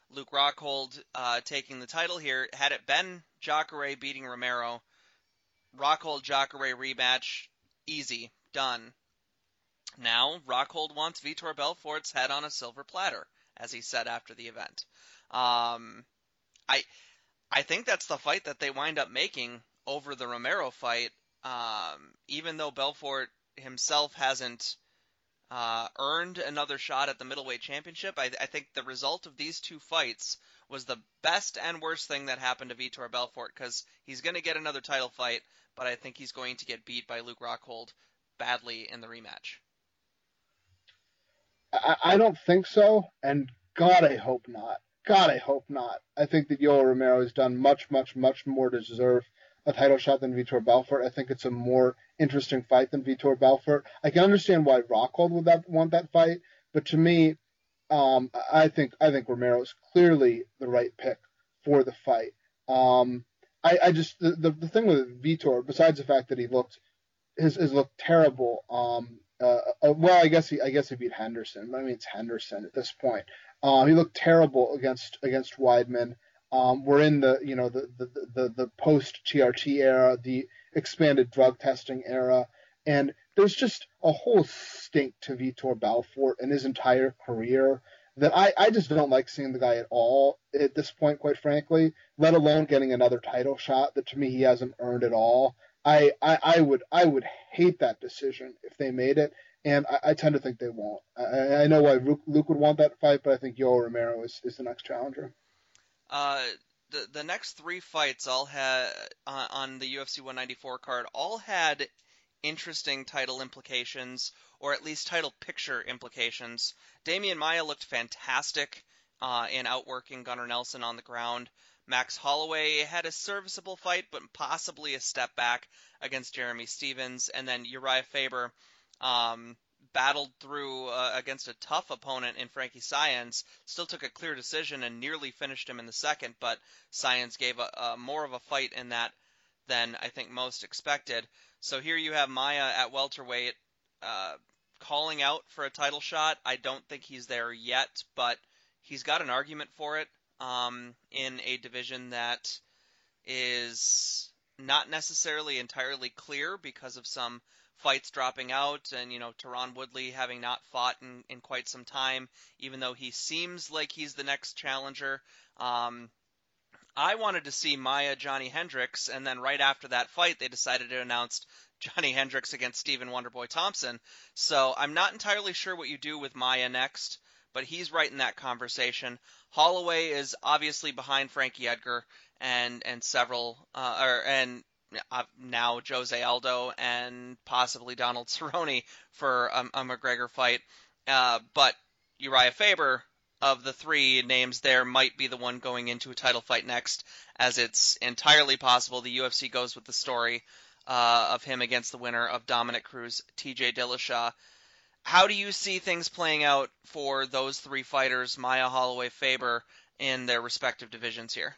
Luke Rockhold uh, taking the title here. Had it been Jacare beating Romero, Rockhold Jacare rematch, easy, done. Now, Rockhold wants Vitor Belfort's head on a silver platter, as he said after the event. Um, I, I think that's the fight that they wind up making over the Romero fight. Um, even though Belfort himself hasn't uh, earned another shot at the middleweight championship, I, I, think the result of these two fights was the best and worst thing that happened to Vitor Belfort because he's going to get another title fight, but I think he's going to get beat by Luke Rockhold badly in the rematch. I, I don't think so, and God, I hope not. God, I hope not. I think that Yoel Romero has done much, much, much more to deserve a title shot than Vitor Belfort. I think it's a more interesting fight than Vitor Belfort. I can understand why Rockhold would that, want that fight, but to me, um, I think I think Romero is clearly the right pick for the fight. Um, I, I, just the, the, the thing with Vitor, besides the fact that he looked his looked terrible um, uh, uh, well, I guess he I guess he beat Henderson. I mean, it's Henderson at this point. Um, he looked terrible against against Weidman. Um, we're in the you know the the the, the post TRT era, the expanded drug testing era, and there's just a whole stink to Vitor Belfort and his entire career that I, I just don't like seeing the guy at all at this point, quite frankly, let alone getting another title shot that to me he hasn't earned at all. I, I, I would I would hate that decision if they made it, and I, I tend to think they won't. I, I know why Luke, would want that fight, but I think Yoel Romero is, is the next challenger. Uh, the the next three fights all had uh, on the UFC 194 card all had interesting title implications, or at least title picture implications. Demian Maia looked fantastic uh, in outworking Gunnar Nelson on the ground. Max Holloway had a serviceable fight, but possibly a step back against Jeremy Stephens. And then Uriah Faber um, battled through uh, against a tough opponent in Frankie Saenz, still took a clear decision and nearly finished him in the second, but Saenz gave a, a more of a fight in that than I think most expected. So here you have Maia at welterweight uh, calling out for a title shot. I don't think he's there yet, but he's got an argument for it um, in a division that is not necessarily entirely clear because of some fights dropping out and you know Tyron Woodley having not fought in, in quite some time even though he seems like he's the next challenger. Um, I wanted to see Maia Johnny Hendricks and then right after that fight they decided to announce *laughs* Johnny Hendricks against Stephen Wonderboy Thompson. So I'm not entirely sure what you do with Maia next but he's right in that conversation. Holloway is obviously behind Frankie Edgar and and several uh, or and uh, now Jose Aldo and possibly Donald *laughs* Cerrone for a, a McGregor fight. Uh, but Uriah Faber of the three names there might be the one going into a title fight next, as it's entirely possible the UFC goes with the story uh, of him against the winner of Dominick Cruz, TJ Dillashaw. How do you see things playing out for those three fighters, Maia, Holloway, Faber, in their respective divisions here?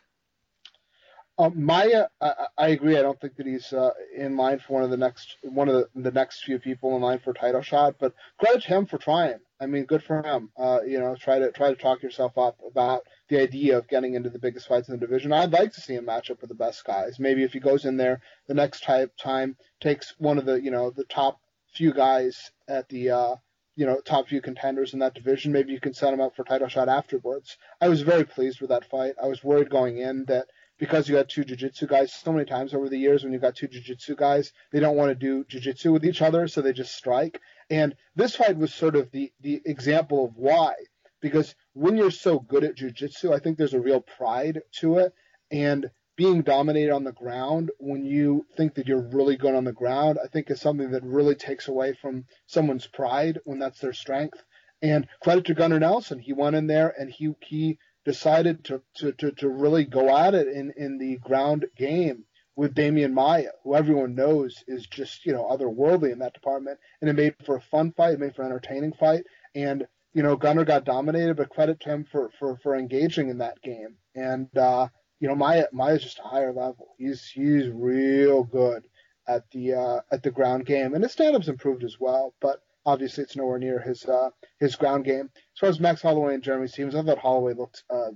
Um, Maia, I, I, agree. I don't think that he's uh, in line for one of the next one of the, the, next few people in line for a title shot. But credit him for trying. I mean, good for him. Uh, you know, try to try to talk yourself up about the idea of getting into the biggest fights in the division. I'd like to see him match up with the best guys. Maybe if he goes in there the next type, time, takes one of the you know the top few guys at the uh, you know top few contenders in that division. Maybe you can set him up for title shot afterwards. I was very pleased with that fight. I was worried going in that because you had two jiu-jitsu guys so many times over the years when you got two jiu-jitsu guys they don't want to do jiu-jitsu with each other so they just strike and this fight was sort of the the example of why because when you're so good at jiu-jitsu i think there's a real pride to it and being dominated on the ground when you think that you're really good on the ground i think is something that really takes away from someone's pride when that's their strength and credit to gunnar nelson he went in there and he he decided to, to, to, to really go at it in, in the ground game with Demian Maia, who everyone knows is just, you know, otherworldly in that department. And it made for a fun fight, it made for an entertaining fight. And, you know, Gunnar got dominated, but credit to him for, for, for engaging in that game. And, uh, you know, Maia, Maia's just a higher level. He's, he's real good at the, uh, at the ground game. And his stand-up's improved as well, but obviously it's nowhere near his, uh, his ground game. As far as Max Holloway and Jeremy Stephens, I thought Holloway looked. Uh,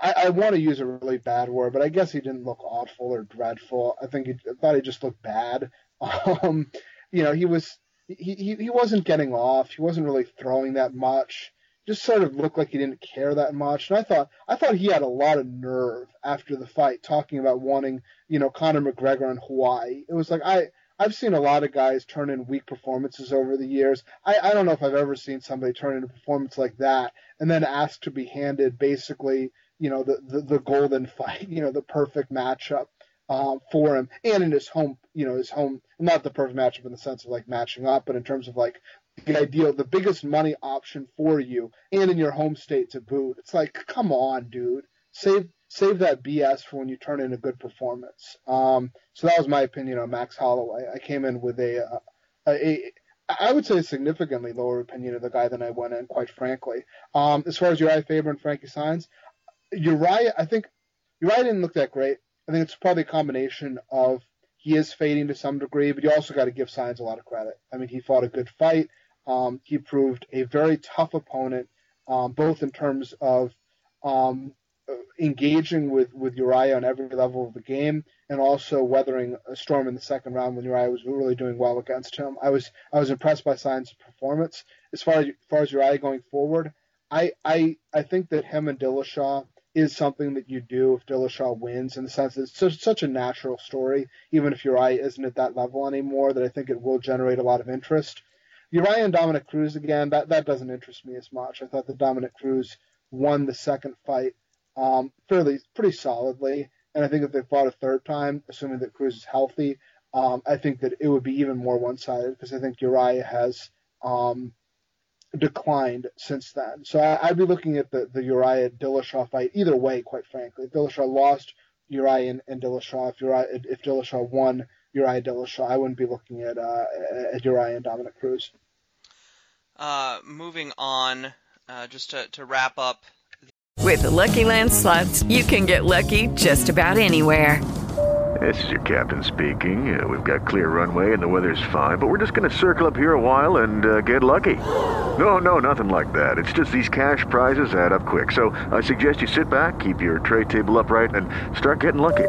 I, I want to use a really bad word, but I guess he didn't look awful or dreadful. I think he I thought he just looked bad. *laughs* Um, you know, he was he, he he wasn't getting off. He wasn't really throwing that much. Just sort of looked like he didn't care that much. And I thought I thought he had a lot of nerve after the fight, talking about wanting you know Conor McGregor in Hawaii. It was like I I've seen a lot of guys turn in weak performances over the years. I, I don't know if I've ever seen somebody turn in a performance like that and then ask to be handed basically, you know, the, the, the golden *laughs* fight, you know, the perfect matchup um, for him and in his home, you know, his home, not the perfect matchup in the sense of like matching up, but in terms of like the ideal, the biggest money option for you and in your home state to boot. It's like, come on, dude. Save save that BS for when you turn in a good performance. Um, so that was my opinion on Max Holloway. I came in with a, uh, a, a I would say a significantly lower opinion of the guy than I went in, quite frankly. Um, as far as Uriah Faber and Frankie Saenz, Uriah, I think Uriah didn't look that great. I think it's probably a combination of he is fading to some degree, but you also got to give Saenz a lot of credit. I mean, he fought a good fight. Um, he proved a very tough opponent, um, both in terms of um, engaging with, with Uriah on every level of the game, and also weathering a storm in the second round when Uriah was really doing well against him. I was I was impressed by Saenz' performance. As far as, as far as Uriah going forward, I I I think that him and Dillashaw is something that you do if Dillashaw wins, in the sense that it's such a natural story, even if Uriah isn't at that level anymore, that I think it will generate a lot of interest. Uriah and Dominick Cruz again, that that doesn't interest me as much. I thought that Dominick Cruz won the second fight um, fairly pretty solidly. And I think if they fought a third time, assuming that Cruz is healthy, um, I think that it would be even more one-sided because I think Uriah has um, declined since then. So I, would be looking at the, the Uriah Dillashaw fight either way, quite frankly. If Dillashaw lost Uriah and, and Dillashaw, if Uriah if Dillashaw won Uriah Dillashaw, I wouldn't be looking at uh, at Uriah and Dominick Cruz. Uh, moving on, uh, just to, to wrap up with the Lucky Land slots, you can get lucky just about anywhere. This is your captain speaking. Uh, we've got clear runway and the weather's fine, but we're just going to circle up here a while and uh, get lucky. No, no, nothing like that. It's just these cash prizes add up quick. So I suggest you sit back, keep your tray table upright, and start getting lucky.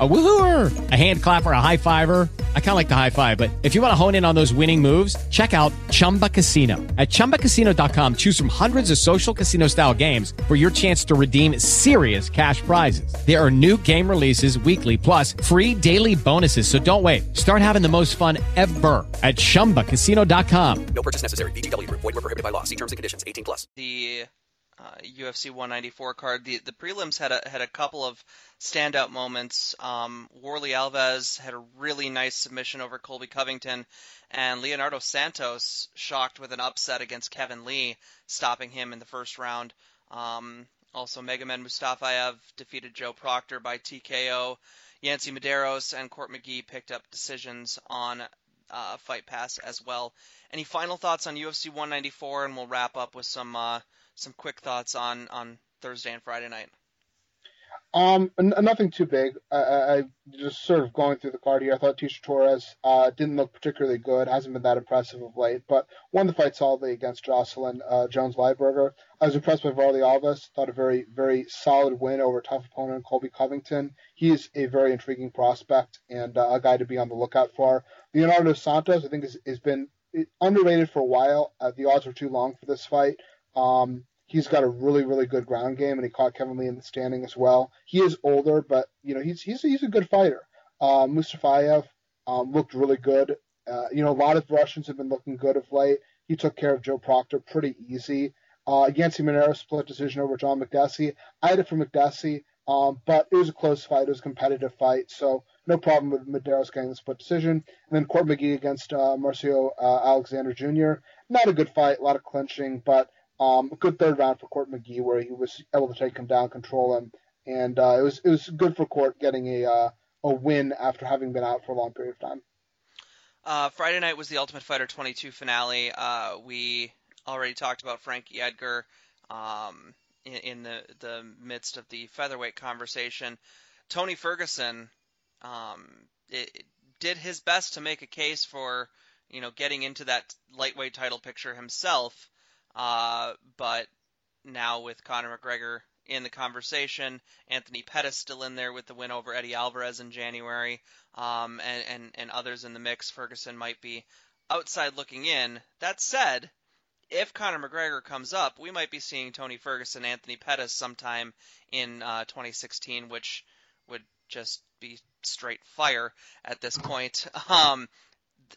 A woohooer, a hand clapper, a high fiver. I kind of like the high five, but if you want to hone in on those winning moves, check out Chumba Casino. At ChumbaCasino.com, choose from hundreds of social casino style games for your chance to redeem serious cash prizes. There are new game releases weekly, plus free daily bonuses. So don't wait. Start having the most fun ever at ChumbaCasino.com. No purchase necessary. VGW. Void were prohibited by law. See terms and conditions. 18 plus. The uh, UFC 194 card. The the prelims had a had a couple of standout moments. Um, Warlley Alves had a really nice submission over Colby Covington, and Leonardo Santos shocked with an upset against Kevin Lee, stopping him in the first round. Um, also, Magomed Mustafayev defeated Joe Proctor by TKO. Yancy Medeiros and Court McGee picked up decisions on uh, Fight Pass as well. Any final thoughts on UFC 194, and we'll wrap up with some uh, some quick thoughts on on Thursday and Friday night. Um, n- nothing too big. I, I, just sort of going through the card here. I thought Tecia Torres uh, didn't look particularly good. Hasn't been that impressive of late, but won the fight solidly against Jocelyn uh, Jones Lybarger. I was impressed by Warlley Alves. Thought a very very solid win over a tough opponent Colby Covington. He's a very intriguing prospect and uh, a guy to be on the lookout for. Leonardo Santos, I think, has, has been underrated for a while. Uh, the odds were too long for this fight. Um, he's got a really, really good ground game, and he caught Kevin Lee in the standing as well. He is older, but you know he's he's he's a good fighter. Uh, Mustafayev um, looked really good. Uh, you know, a lot of Russians have been looking good of late. He took care of Joe Proctor pretty easy. Uh, Yancy Monero split decision over John Makdessi. I had it for Makdessi, um, but it was a close fight. It was a competitive fight, so no problem with Medeiros getting the split decision. And then Court McGee against uh, Marcio uh, Alexander Jr. Not a good fight, a lot of clinching, but um, a good third round for Court McGee where he was able to take him down, control him, and uh, it was it was good for Court getting a uh, a win after having been out for a long period of time. Uh, Friday night was the Ultimate Fighter 22 finale. Uh, we already talked about Frankie Edgar um, in, in, the the midst of the featherweight conversation. Tony Ferguson um, it, it did his best to make a case for you know getting into that lightweight title picture himself. Uh, but now with Conor McGregor in the conversation, Anthony Pettis still in there with the win over Eddie Alvarez in January, um, and, and, and others in the mix, Ferguson might be outside looking in. That said, if Conor McGregor comes up, we might be seeing Tony Ferguson, Anthony Pettis sometime in uh, 2016, which would just be straight fire at this point. *laughs* Um,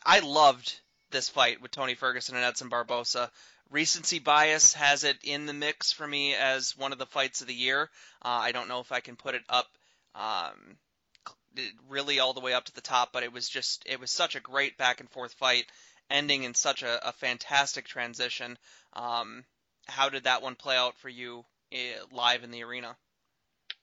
I loved this fight with Tony Ferguson and Edson Barboza recency bias has it in the mix for me as one of the fights of the year. Uh, I don't know if I can put it up um, really all the way up to the top, but it was just it was such a great back and forth fight, ending in such a, a fantastic transition. Um, how did that one play out for you uh, live in the arena?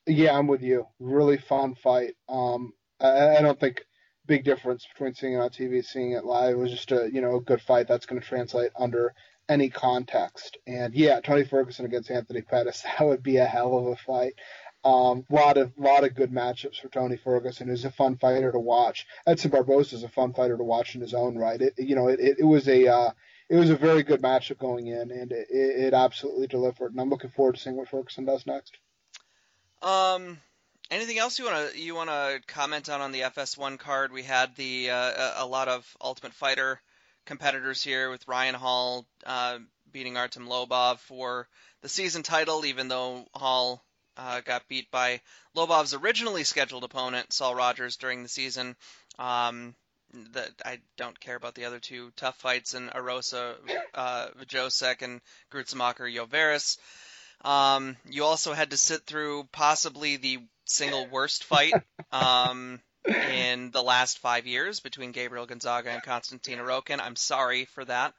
Yeah, I'm with you. Really fun fight. Um, I, I don't think big difference between seeing it on TV, seeing it live. It was just a you know a good fight that's going to translate under any context. And yeah, Tony Ferguson against Anthony Pettis, *laughs* that would be a hell of a fight. Um, lot of lot of good matchups for Tony Ferguson. He's a fun fighter to watch. Edson Barboza is a fun fighter to watch in his own right. It, you know, it, it, it was a uh, it was a very good matchup going in, and it, it absolutely delivered. And I'm looking forward to seeing what Ferguson does next. Um, anything else you wanna you wanna comment on on the FS1 card? We had the uh, a lot of Ultimate Fighter competitors here with Ryan Hall uh, beating Artem Lobov for the season title, even though Hall uh, got beat by Lobov's originally scheduled opponent, Saul Rogers, during the season. Um, the, I don't care about the other two tough fights in Erosa uh, Wrzosek and Gruetzemacher Lloveras. Um, you also had to sit through possibly the single worst fight *laughs* um, in the last five years between Gabriel Gonzaga and Konstantin Erokhin. I'm sorry for that.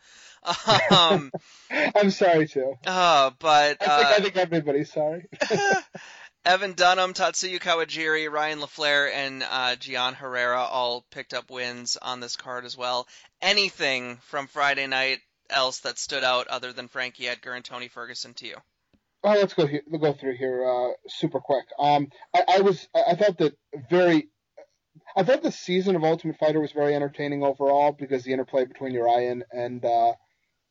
Um, *laughs* I'm sorry too. Uh, but I think, uh, I think everybody's sorry. *laughs* *laughs* Evan Dunham, Tatsuya Kawajiri, Ryan LaFlare, and uh, Geane Herrera all picked up wins on this card as well. Anything from Friday night else that stood out other than Frankie Edgar and Tony Ferguson to you? Oh, let's go here. We'll go through here uh, super quick. Um, I, I was I thought that very I thought the season of Ultimate Fighter was very entertaining overall because the interplay between Uriah and uh,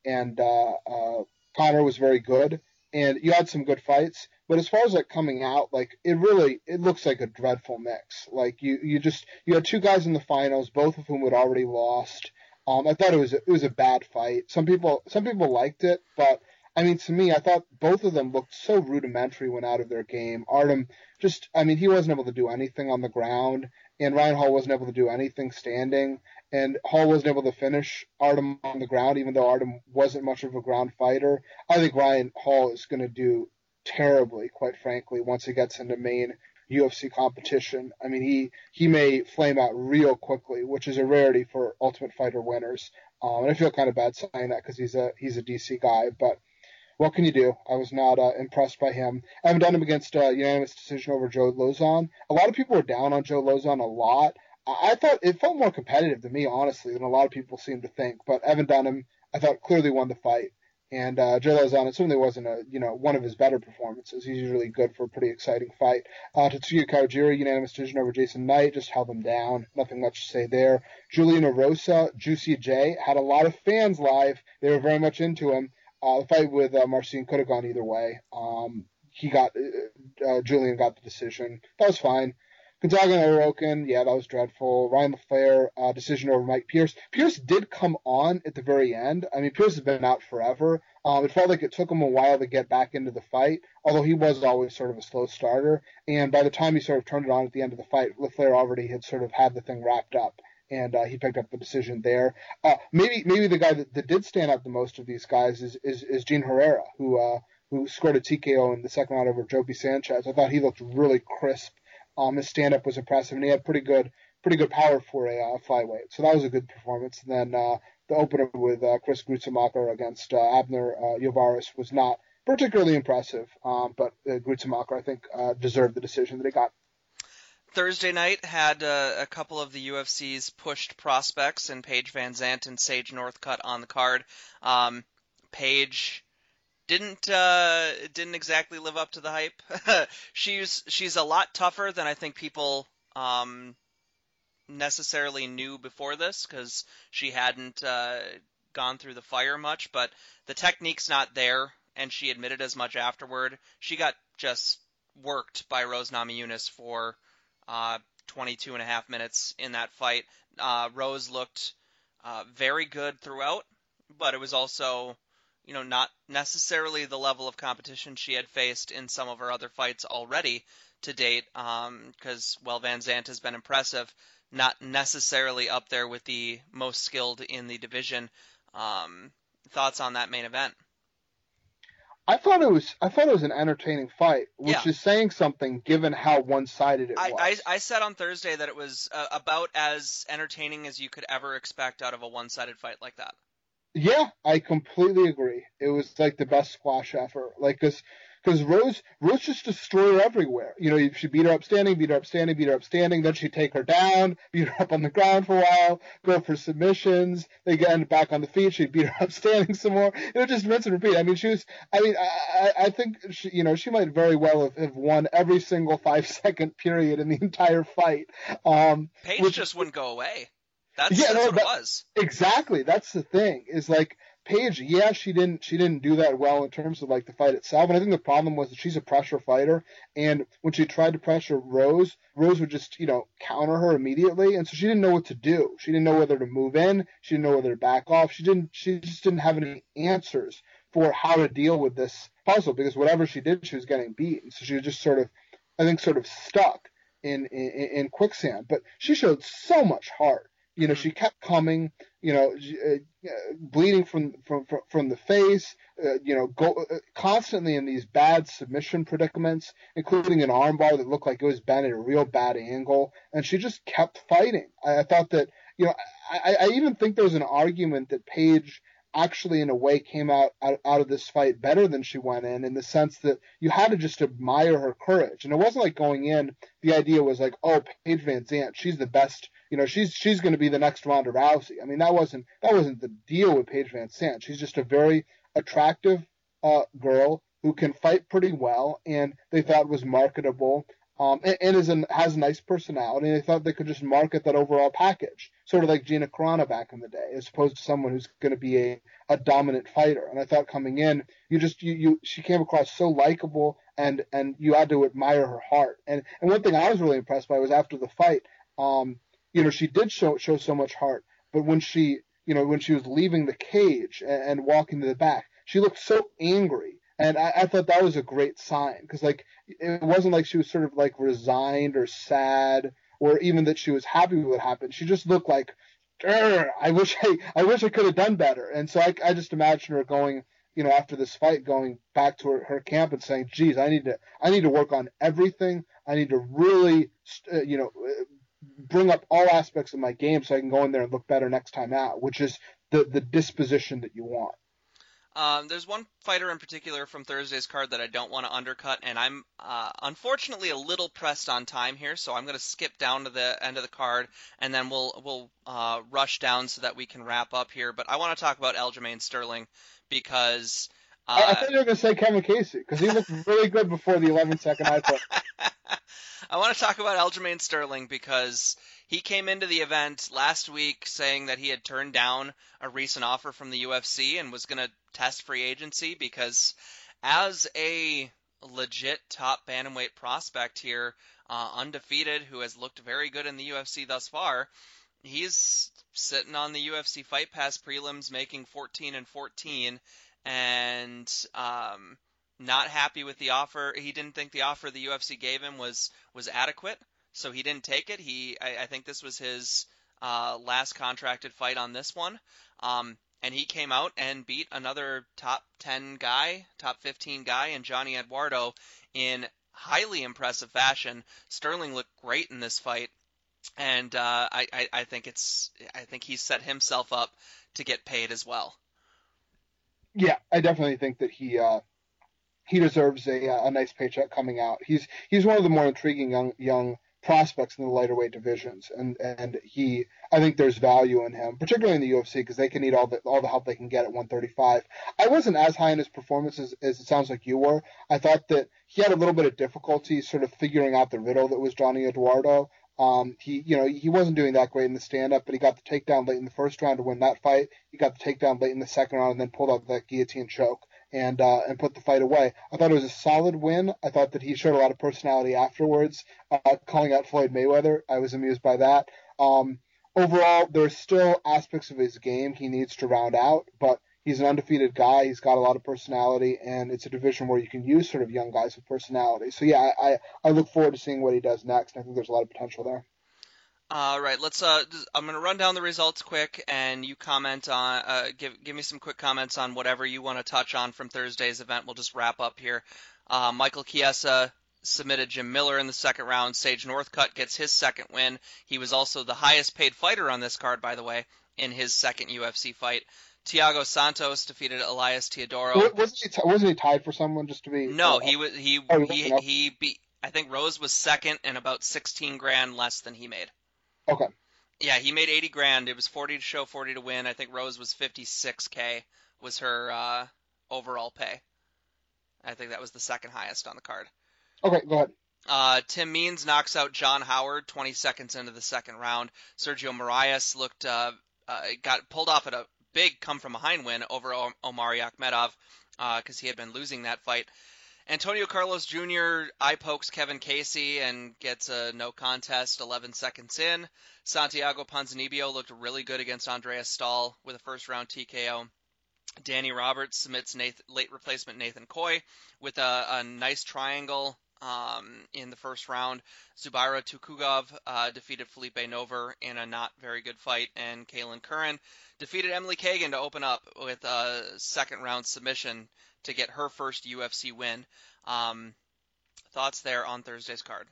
and uh, uh, Conor was very good, and you had some good fights. But as far as like coming out, like it really it looks like a dreadful mix. Like you you just you had two guys in the finals, both of whom had already lost. Um, I thought it was a, it was a bad fight. Some people some people liked it, but I mean to me, I thought both of them looked so rudimentary when out of their game. Artem just I mean he wasn't able to do anything on the ground, and Ryan Hall wasn't able to do anything standing, and Hall wasn't able to finish Artem on the ground, even though Artem wasn't much of a ground fighter. I think Ryan Hall is going to do terribly, quite frankly, once he gets into main UFC competition. I mean, he he may flame out real quickly, which is a rarity for Ultimate Fighter winners. Um, and I feel kind of bad saying that because he's a he's a DC guy, but what can you do? I was not uh, impressed by him. I haven't done him against a uh, unanimous decision over Joe Lauzon. A lot of people were down on Joe Lauzon a lot. I, thought it felt more competitive to me, honestly, than a lot of people seem to think. But Evan Dunham, I thought clearly won the fight. And uh, Joe Lauzon, it certainly wasn't a you know one of his better performances. He's usually good for a pretty exciting fight. Uh, Tatsuya Kawajiri, unanimous decision over Jason Knight, just held him down. Nothing much to say there. Julian Rosa, Juicy J, had a lot of fans live. They were very much into him. Uh, the fight with uh, Marcin could have gone either way. Um, he got uh, uh, Julian got the decision. That was fine. Gonzaga and Erokhin, yeah, that was dreadful. Ryan LaFlare, uh, decision over Mike Pierce. Pierce did come on at the very end. I mean, Pierce has been out forever. Um, it felt like it took him a while to get back into the fight, although he was always sort of a slow starter. And by the time he sort of turned it on at the end of the fight, LaFlare already had sort of had the thing wrapped up and uh, he picked up the decision there. Uh, maybe maybe the guy that, that, did stand out the most of these guys is is, is Geane Herrera, who uh, who scored a TKO in the second round over Joby Sanchez. I thought he looked really crisp um, his stand up was impressive, and he had pretty good pretty good power for a uh, flyweight. So that was a good performance. And then uh, the opener with uh, Chris Gruetzemacher against Abner uh, Lloveras was not particularly impressive, um, but uh, Gruetzemacher I think deserved the decision that he got. Thursday night had uh, a couple of the UFC's pushed prospects and Paige VanZant and Sage Northcutt on the card. Um, Paige didn't uh, didn't exactly live up to the hype. *laughs* she's she's a lot tougher than I think people um, necessarily knew before this because she hadn't uh, gone through the fire much. But the technique's not there, and she admitted as much afterward. She got just worked by Rose Namajunas for uh, 22 and a half minutes in that fight. Uh, Rose looked uh, very good throughout, but it was also you know, not necessarily the level of competition she had faced in some of her other fights already to date. Because um, while VanZant has been impressive, not necessarily up there with the most skilled in the division. Um, thoughts on that main event? I thought it was I thought it was an entertaining fight, which yeah. is saying something given how one sided it I, was. I, I, said on Thursday that it was uh, about as entertaining as you could ever expect out of a one sided fight like that. Yeah, I completely agree. It was like the best squash ever. Like, cause, cause Rose, Rose just destroyed her everywhere. You know, she beat her up standing, beat her up standing, beat her up standing. Then she'd take her down, *laughs* beat her up on the ground for a while, go for submissions. They get back on the feet. She'd beat her *laughs* up standing some more. It was just rinse and repeat. I mean, she was, I mean, I, I think she, you know, she might very well have, have won every single five *laughs* second period in the entire fight. Um, Paige which, just wouldn't go away. That's, yeah, that's no, what that, it was. Exactly. That's the thing. Is like Paige, yeah, she didn't she didn't do that well in terms of like the fight itself. And I think the problem was that she's a pressure fighter and when she tried to pressure Rose, Rose would just, you know, counter her immediately. And so she didn't know what to do. She didn't know whether to move in, she didn't know whether to back off. She didn't she just didn't have any answers for how to deal with this puzzle because whatever she did, she was getting beaten. So she was just sort of I think sort of stuck in, in, in quicksand. But she showed so much heart you know, she kept coming, you know, uh, bleeding from from from the face, uh, you know, go uh, constantly in these bad submission predicaments, including an armbar that looked like it was bent at a real bad angle, and she just kept fighting. I, I thought that, you know, I, I even think there's an argument that Paige actually in a way came out, out out of this fight better than she went in in the sense that you had to just admire her courage and it wasn't like going in the idea was like oh Paige VanZant she's the best you know, she's she's going to be the next Ronda Rousey. I mean, that wasn't that wasn't the deal with Paige VanZant. She's just a very attractive uh, girl who can fight pretty well, and they thought was marketable. um, and, and is an, has a nice personality. They thought they could just market that overall package, sort of like Gina Carano back in the day, as opposed to someone who's going to be a, a dominant fighter. And I thought coming in, you just you, you she came across so likable, and and you had to admire her heart. And and one thing I was really impressed by was after the fight, um, you know, she did show show so much heart, but when she you know when she was leaving the cage and, and walking to the back, she looked so angry and I, I thought that was a great sign because like it wasn't like she was sort of like resigned or sad or even that she was happy with what happened. She just looked like, I wish I, I wish I could have done better. And so I, I just imagine her going, you know, after this fight, going back to her, her camp and saying, "Geez, I need to, I need to work on everything. I need to really, uh, you know, uh, bring up all aspects of my game so I can go in there and look better next time out." Which is the the disposition that you want. Um, there's one fighter in particular from Thursday's card that I don't want to undercut, and I'm uh, unfortunately a little pressed on time here, so I'm going to skip down to the end of the card, and then we'll we'll uh, rush down so that we can wrap up here. But I want to talk about Aljamain Sterling because. Uh, I, I thought you were going to say Kevin Casey because he looked really good before the 11 second I put. *laughs* I want to talk about Aljamain Sterling because he came into the event last week saying that he had turned down a recent offer from the UFC and was going to test free agency because as a legit top bantamweight prospect here, uh, undefeated, who has looked very good in the UFC thus far, he's sitting on the UFC Fight Pass prelims, making 14 and 14, and um, not happy with the offer. He didn't think the offer the UFC gave him was was adequate, so he didn't take it. He, I, I think this was his uh, last contracted fight on this one. Um, and he came out and beat another top 10 guy, top 15 guy, and Johnny Eduardo in highly impressive fashion. Sterling looked great in this fight, and uh, I, I, I think it's I think he's set himself up to get paid as well. Yeah, I definitely think that he uh, he deserves a a nice paycheck coming out. He's he's one of the more intriguing young young prospects in the lighter weight divisions, and and he, I think there's value in him, particularly in the UFC, because they can need all the all the help they can get at 135. I wasn't as high in his performance as, as it sounds like you were. I thought that he had a little bit of difficulty sort of figuring out the riddle that was Johnny Eduardo. Um, he, you know, he wasn't doing that great in the stand-up, but he got the takedown late in the first round to win that fight. He got the takedown late in the second round and then pulled out that guillotine choke and uh, and put the fight away. I thought it was a solid win. I thought that he showed a lot of personality afterwards, uh, calling out Floyd Mayweather. I was amused by that. Um, overall, there's still aspects of his game he needs to round out, but he's an undefeated guy. He's got a lot of personality, and it's a division where you can use sort of young guys with personality. So yeah, I I, look forward to seeing what he does next. I think there's a lot of potential there. All right, let's. Uh, I'm gonna run down the results quick, and you comment on. Uh, give give me some quick comments on whatever you want to touch on from Thursday's event. We'll just wrap up here. Uh, Michael Chiesa submitted Jim Miller in the second round. Sage Northcutt gets his second win. He was also the highest paid fighter on this card, by the way, in his second UFC fight. Thiago Santos defeated Elias Theodorou. Wasn't he, wasn't he tied for someone just to be? No, he was he oh, he, he beat. I think Rose was second and about 16 grand less than he made. Okay. Yeah, he made 80 grand. It was 40 to show, 40 to win. I think Rose was 56k was her uh, overall pay. I think that was the second highest on the card. Okay, go ahead. Uh, Tim Means knocks out John Howard 20 seconds into the second round. Sergio Moraes looked uh, uh, got pulled off at a big come from behind win over Omari Akhmedov because uh, he had been losing that fight. Antonio Carlos Jr. eye pokes Kevin Casey and gets a no contest 11 seconds in. Santiago Ponzinibbio looked really good against Andreas Stahl with a first round TKO. Danny Roberts submits Nathan, late replacement Nathan Coy with a, a nice triangle um, in the first round. Zubaira Tukhugov uh, defeated Phillipe Nover in a not very good fight, and Kailin Curran defeated Emily Kagan to open up with a second round submission to get her first UFC win. Um, thoughts there on Thursday's card?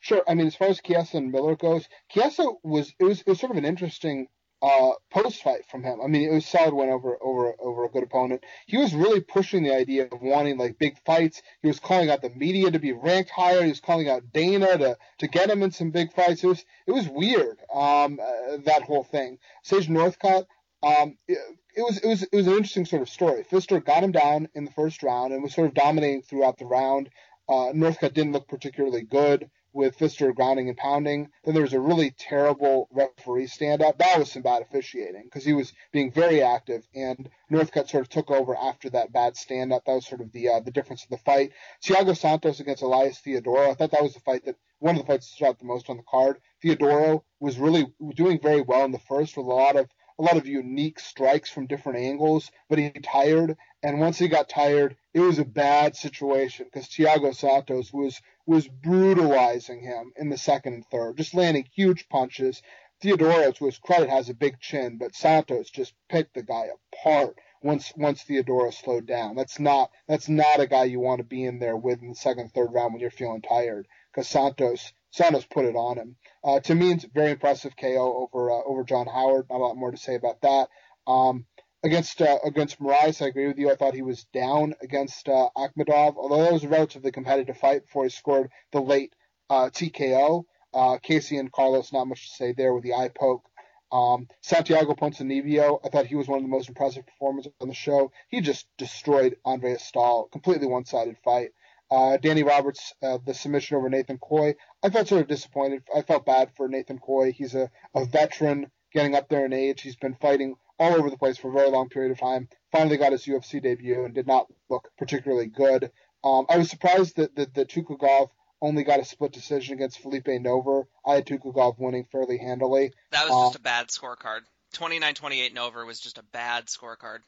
Sure. I mean, as far as Chiesa and Miller goes, Chiesa was it was it was sort of an interesting uh, post fight from him. I mean, it was solid win over over over a good opponent. He was really pushing the idea of wanting like big fights. He was calling out the media to be ranked higher. He was calling out Dana to to get him in some big fights. It was it was weird. Um, uh, that whole thing. Sage Northcutt. Um, it, it was it was it was an interesting sort of story. Pfister got him down in the first round and was sort of dominating throughout the round. Uh, Northcutt didn't look particularly good with Pfister grounding and pounding. Then there was a really terrible referee stand up. That was some bad officiating because he was being very active, and Northcutt sort of took over after that bad stand up. That was sort of the uh, the difference of the fight. Thiago Santos against Elias Theodorou. I thought that was the fight that one of the fights that stood out the most on the card. Theodorou was really doing very well in the first with a lot of a lot of unique strikes from different angles, but he tired. And once he got tired, it was a bad situation because Thiago Santos was was brutalizing him in the second and third, just landing huge punches. Theodorou, to his credit, has a big chin, but Santos just picked the guy apart once once Theodorou slowed down. That's not that's not a guy you want to be in there with in the second, third round when you're feeling tired because Santos Santos put it on him. Uh, to me, it's very impressive KO over uh, over John Howard. Not a lot more to say about that. Um, against uh, against Moraes, I agree with you. I thought he was down against uh, Akhmedov, although that was a relatively competitive fight before he scored the late uh, TKO. Uh, Casey and Carlos, not much to say there with the eye poke. Um, Santiago Ponzinibbio, I thought he was one of the most impressive performers on the show. He just destroyed Andre Stahl, completely one-sided fight. Uh, Danny Roberts, uh, the submission over Nathan Coy, I felt sort of disappointed. I felt bad for Nathan Coy. He's a, a veteran getting up there in age. He's been fighting all over the place for a very long period of time. Finally got his UFC debut and did not look particularly good. Um, I was surprised that, that, that Tukhugov only got a split decision against Phillipe Nover. I had Tukhugov winning fairly handily. That was just um, a bad scorecard. 29-28 Nover was just a bad scorecard.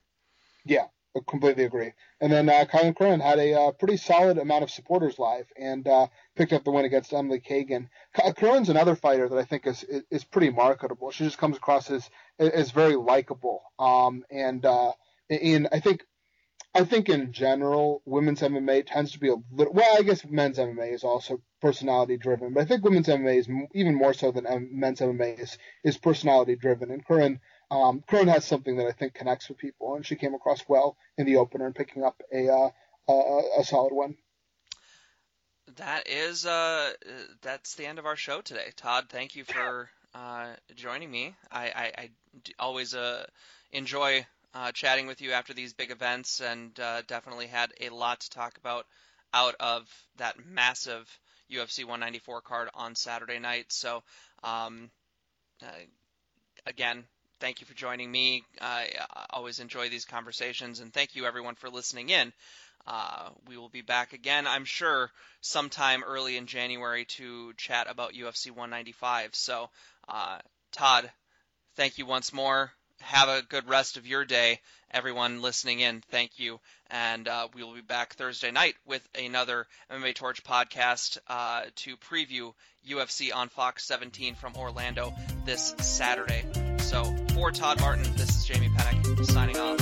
Yeah, I completely agree. And then uh, Kailin Curran had a uh, pretty solid amount of supporters live and uh, picked up the win against Emily Kagan. Curran's another fighter that I think is is pretty marketable. She just comes across as as very likable. Um, and uh, in I think I think in general, women's MMA tends to be a little. Well, I guess men's MMA is also personality driven, but I think women's MMA is even more so than men's MMA is is personality driven. And Curran um, Curran has something that I think connects with people, and she came across well in the opener and picking up a uh, a, a solid one. That is uh, that's the end of our show today. Todd, thank you for uh, joining me. I, I, I always uh, enjoy uh, chatting with you after these big events, and uh, definitely had a lot to talk about out of that massive UFC 194 card on Saturday night. So, um, uh, again, thank you for joining me. I always enjoy these conversations, and thank you everyone for listening in. Uh, we will be back again, I'm sure, sometime early in January to chat about UFC 195. So, uh, Todd, thank you once more. Have a good rest of your day. Everyone listening in, thank you. And uh, we will be back Thursday night with another MMA Torch podcast uh, to preview UFC on Fox 17 from Orlando this Saturday. So for Todd Martin, this is Jamie Penick signing off.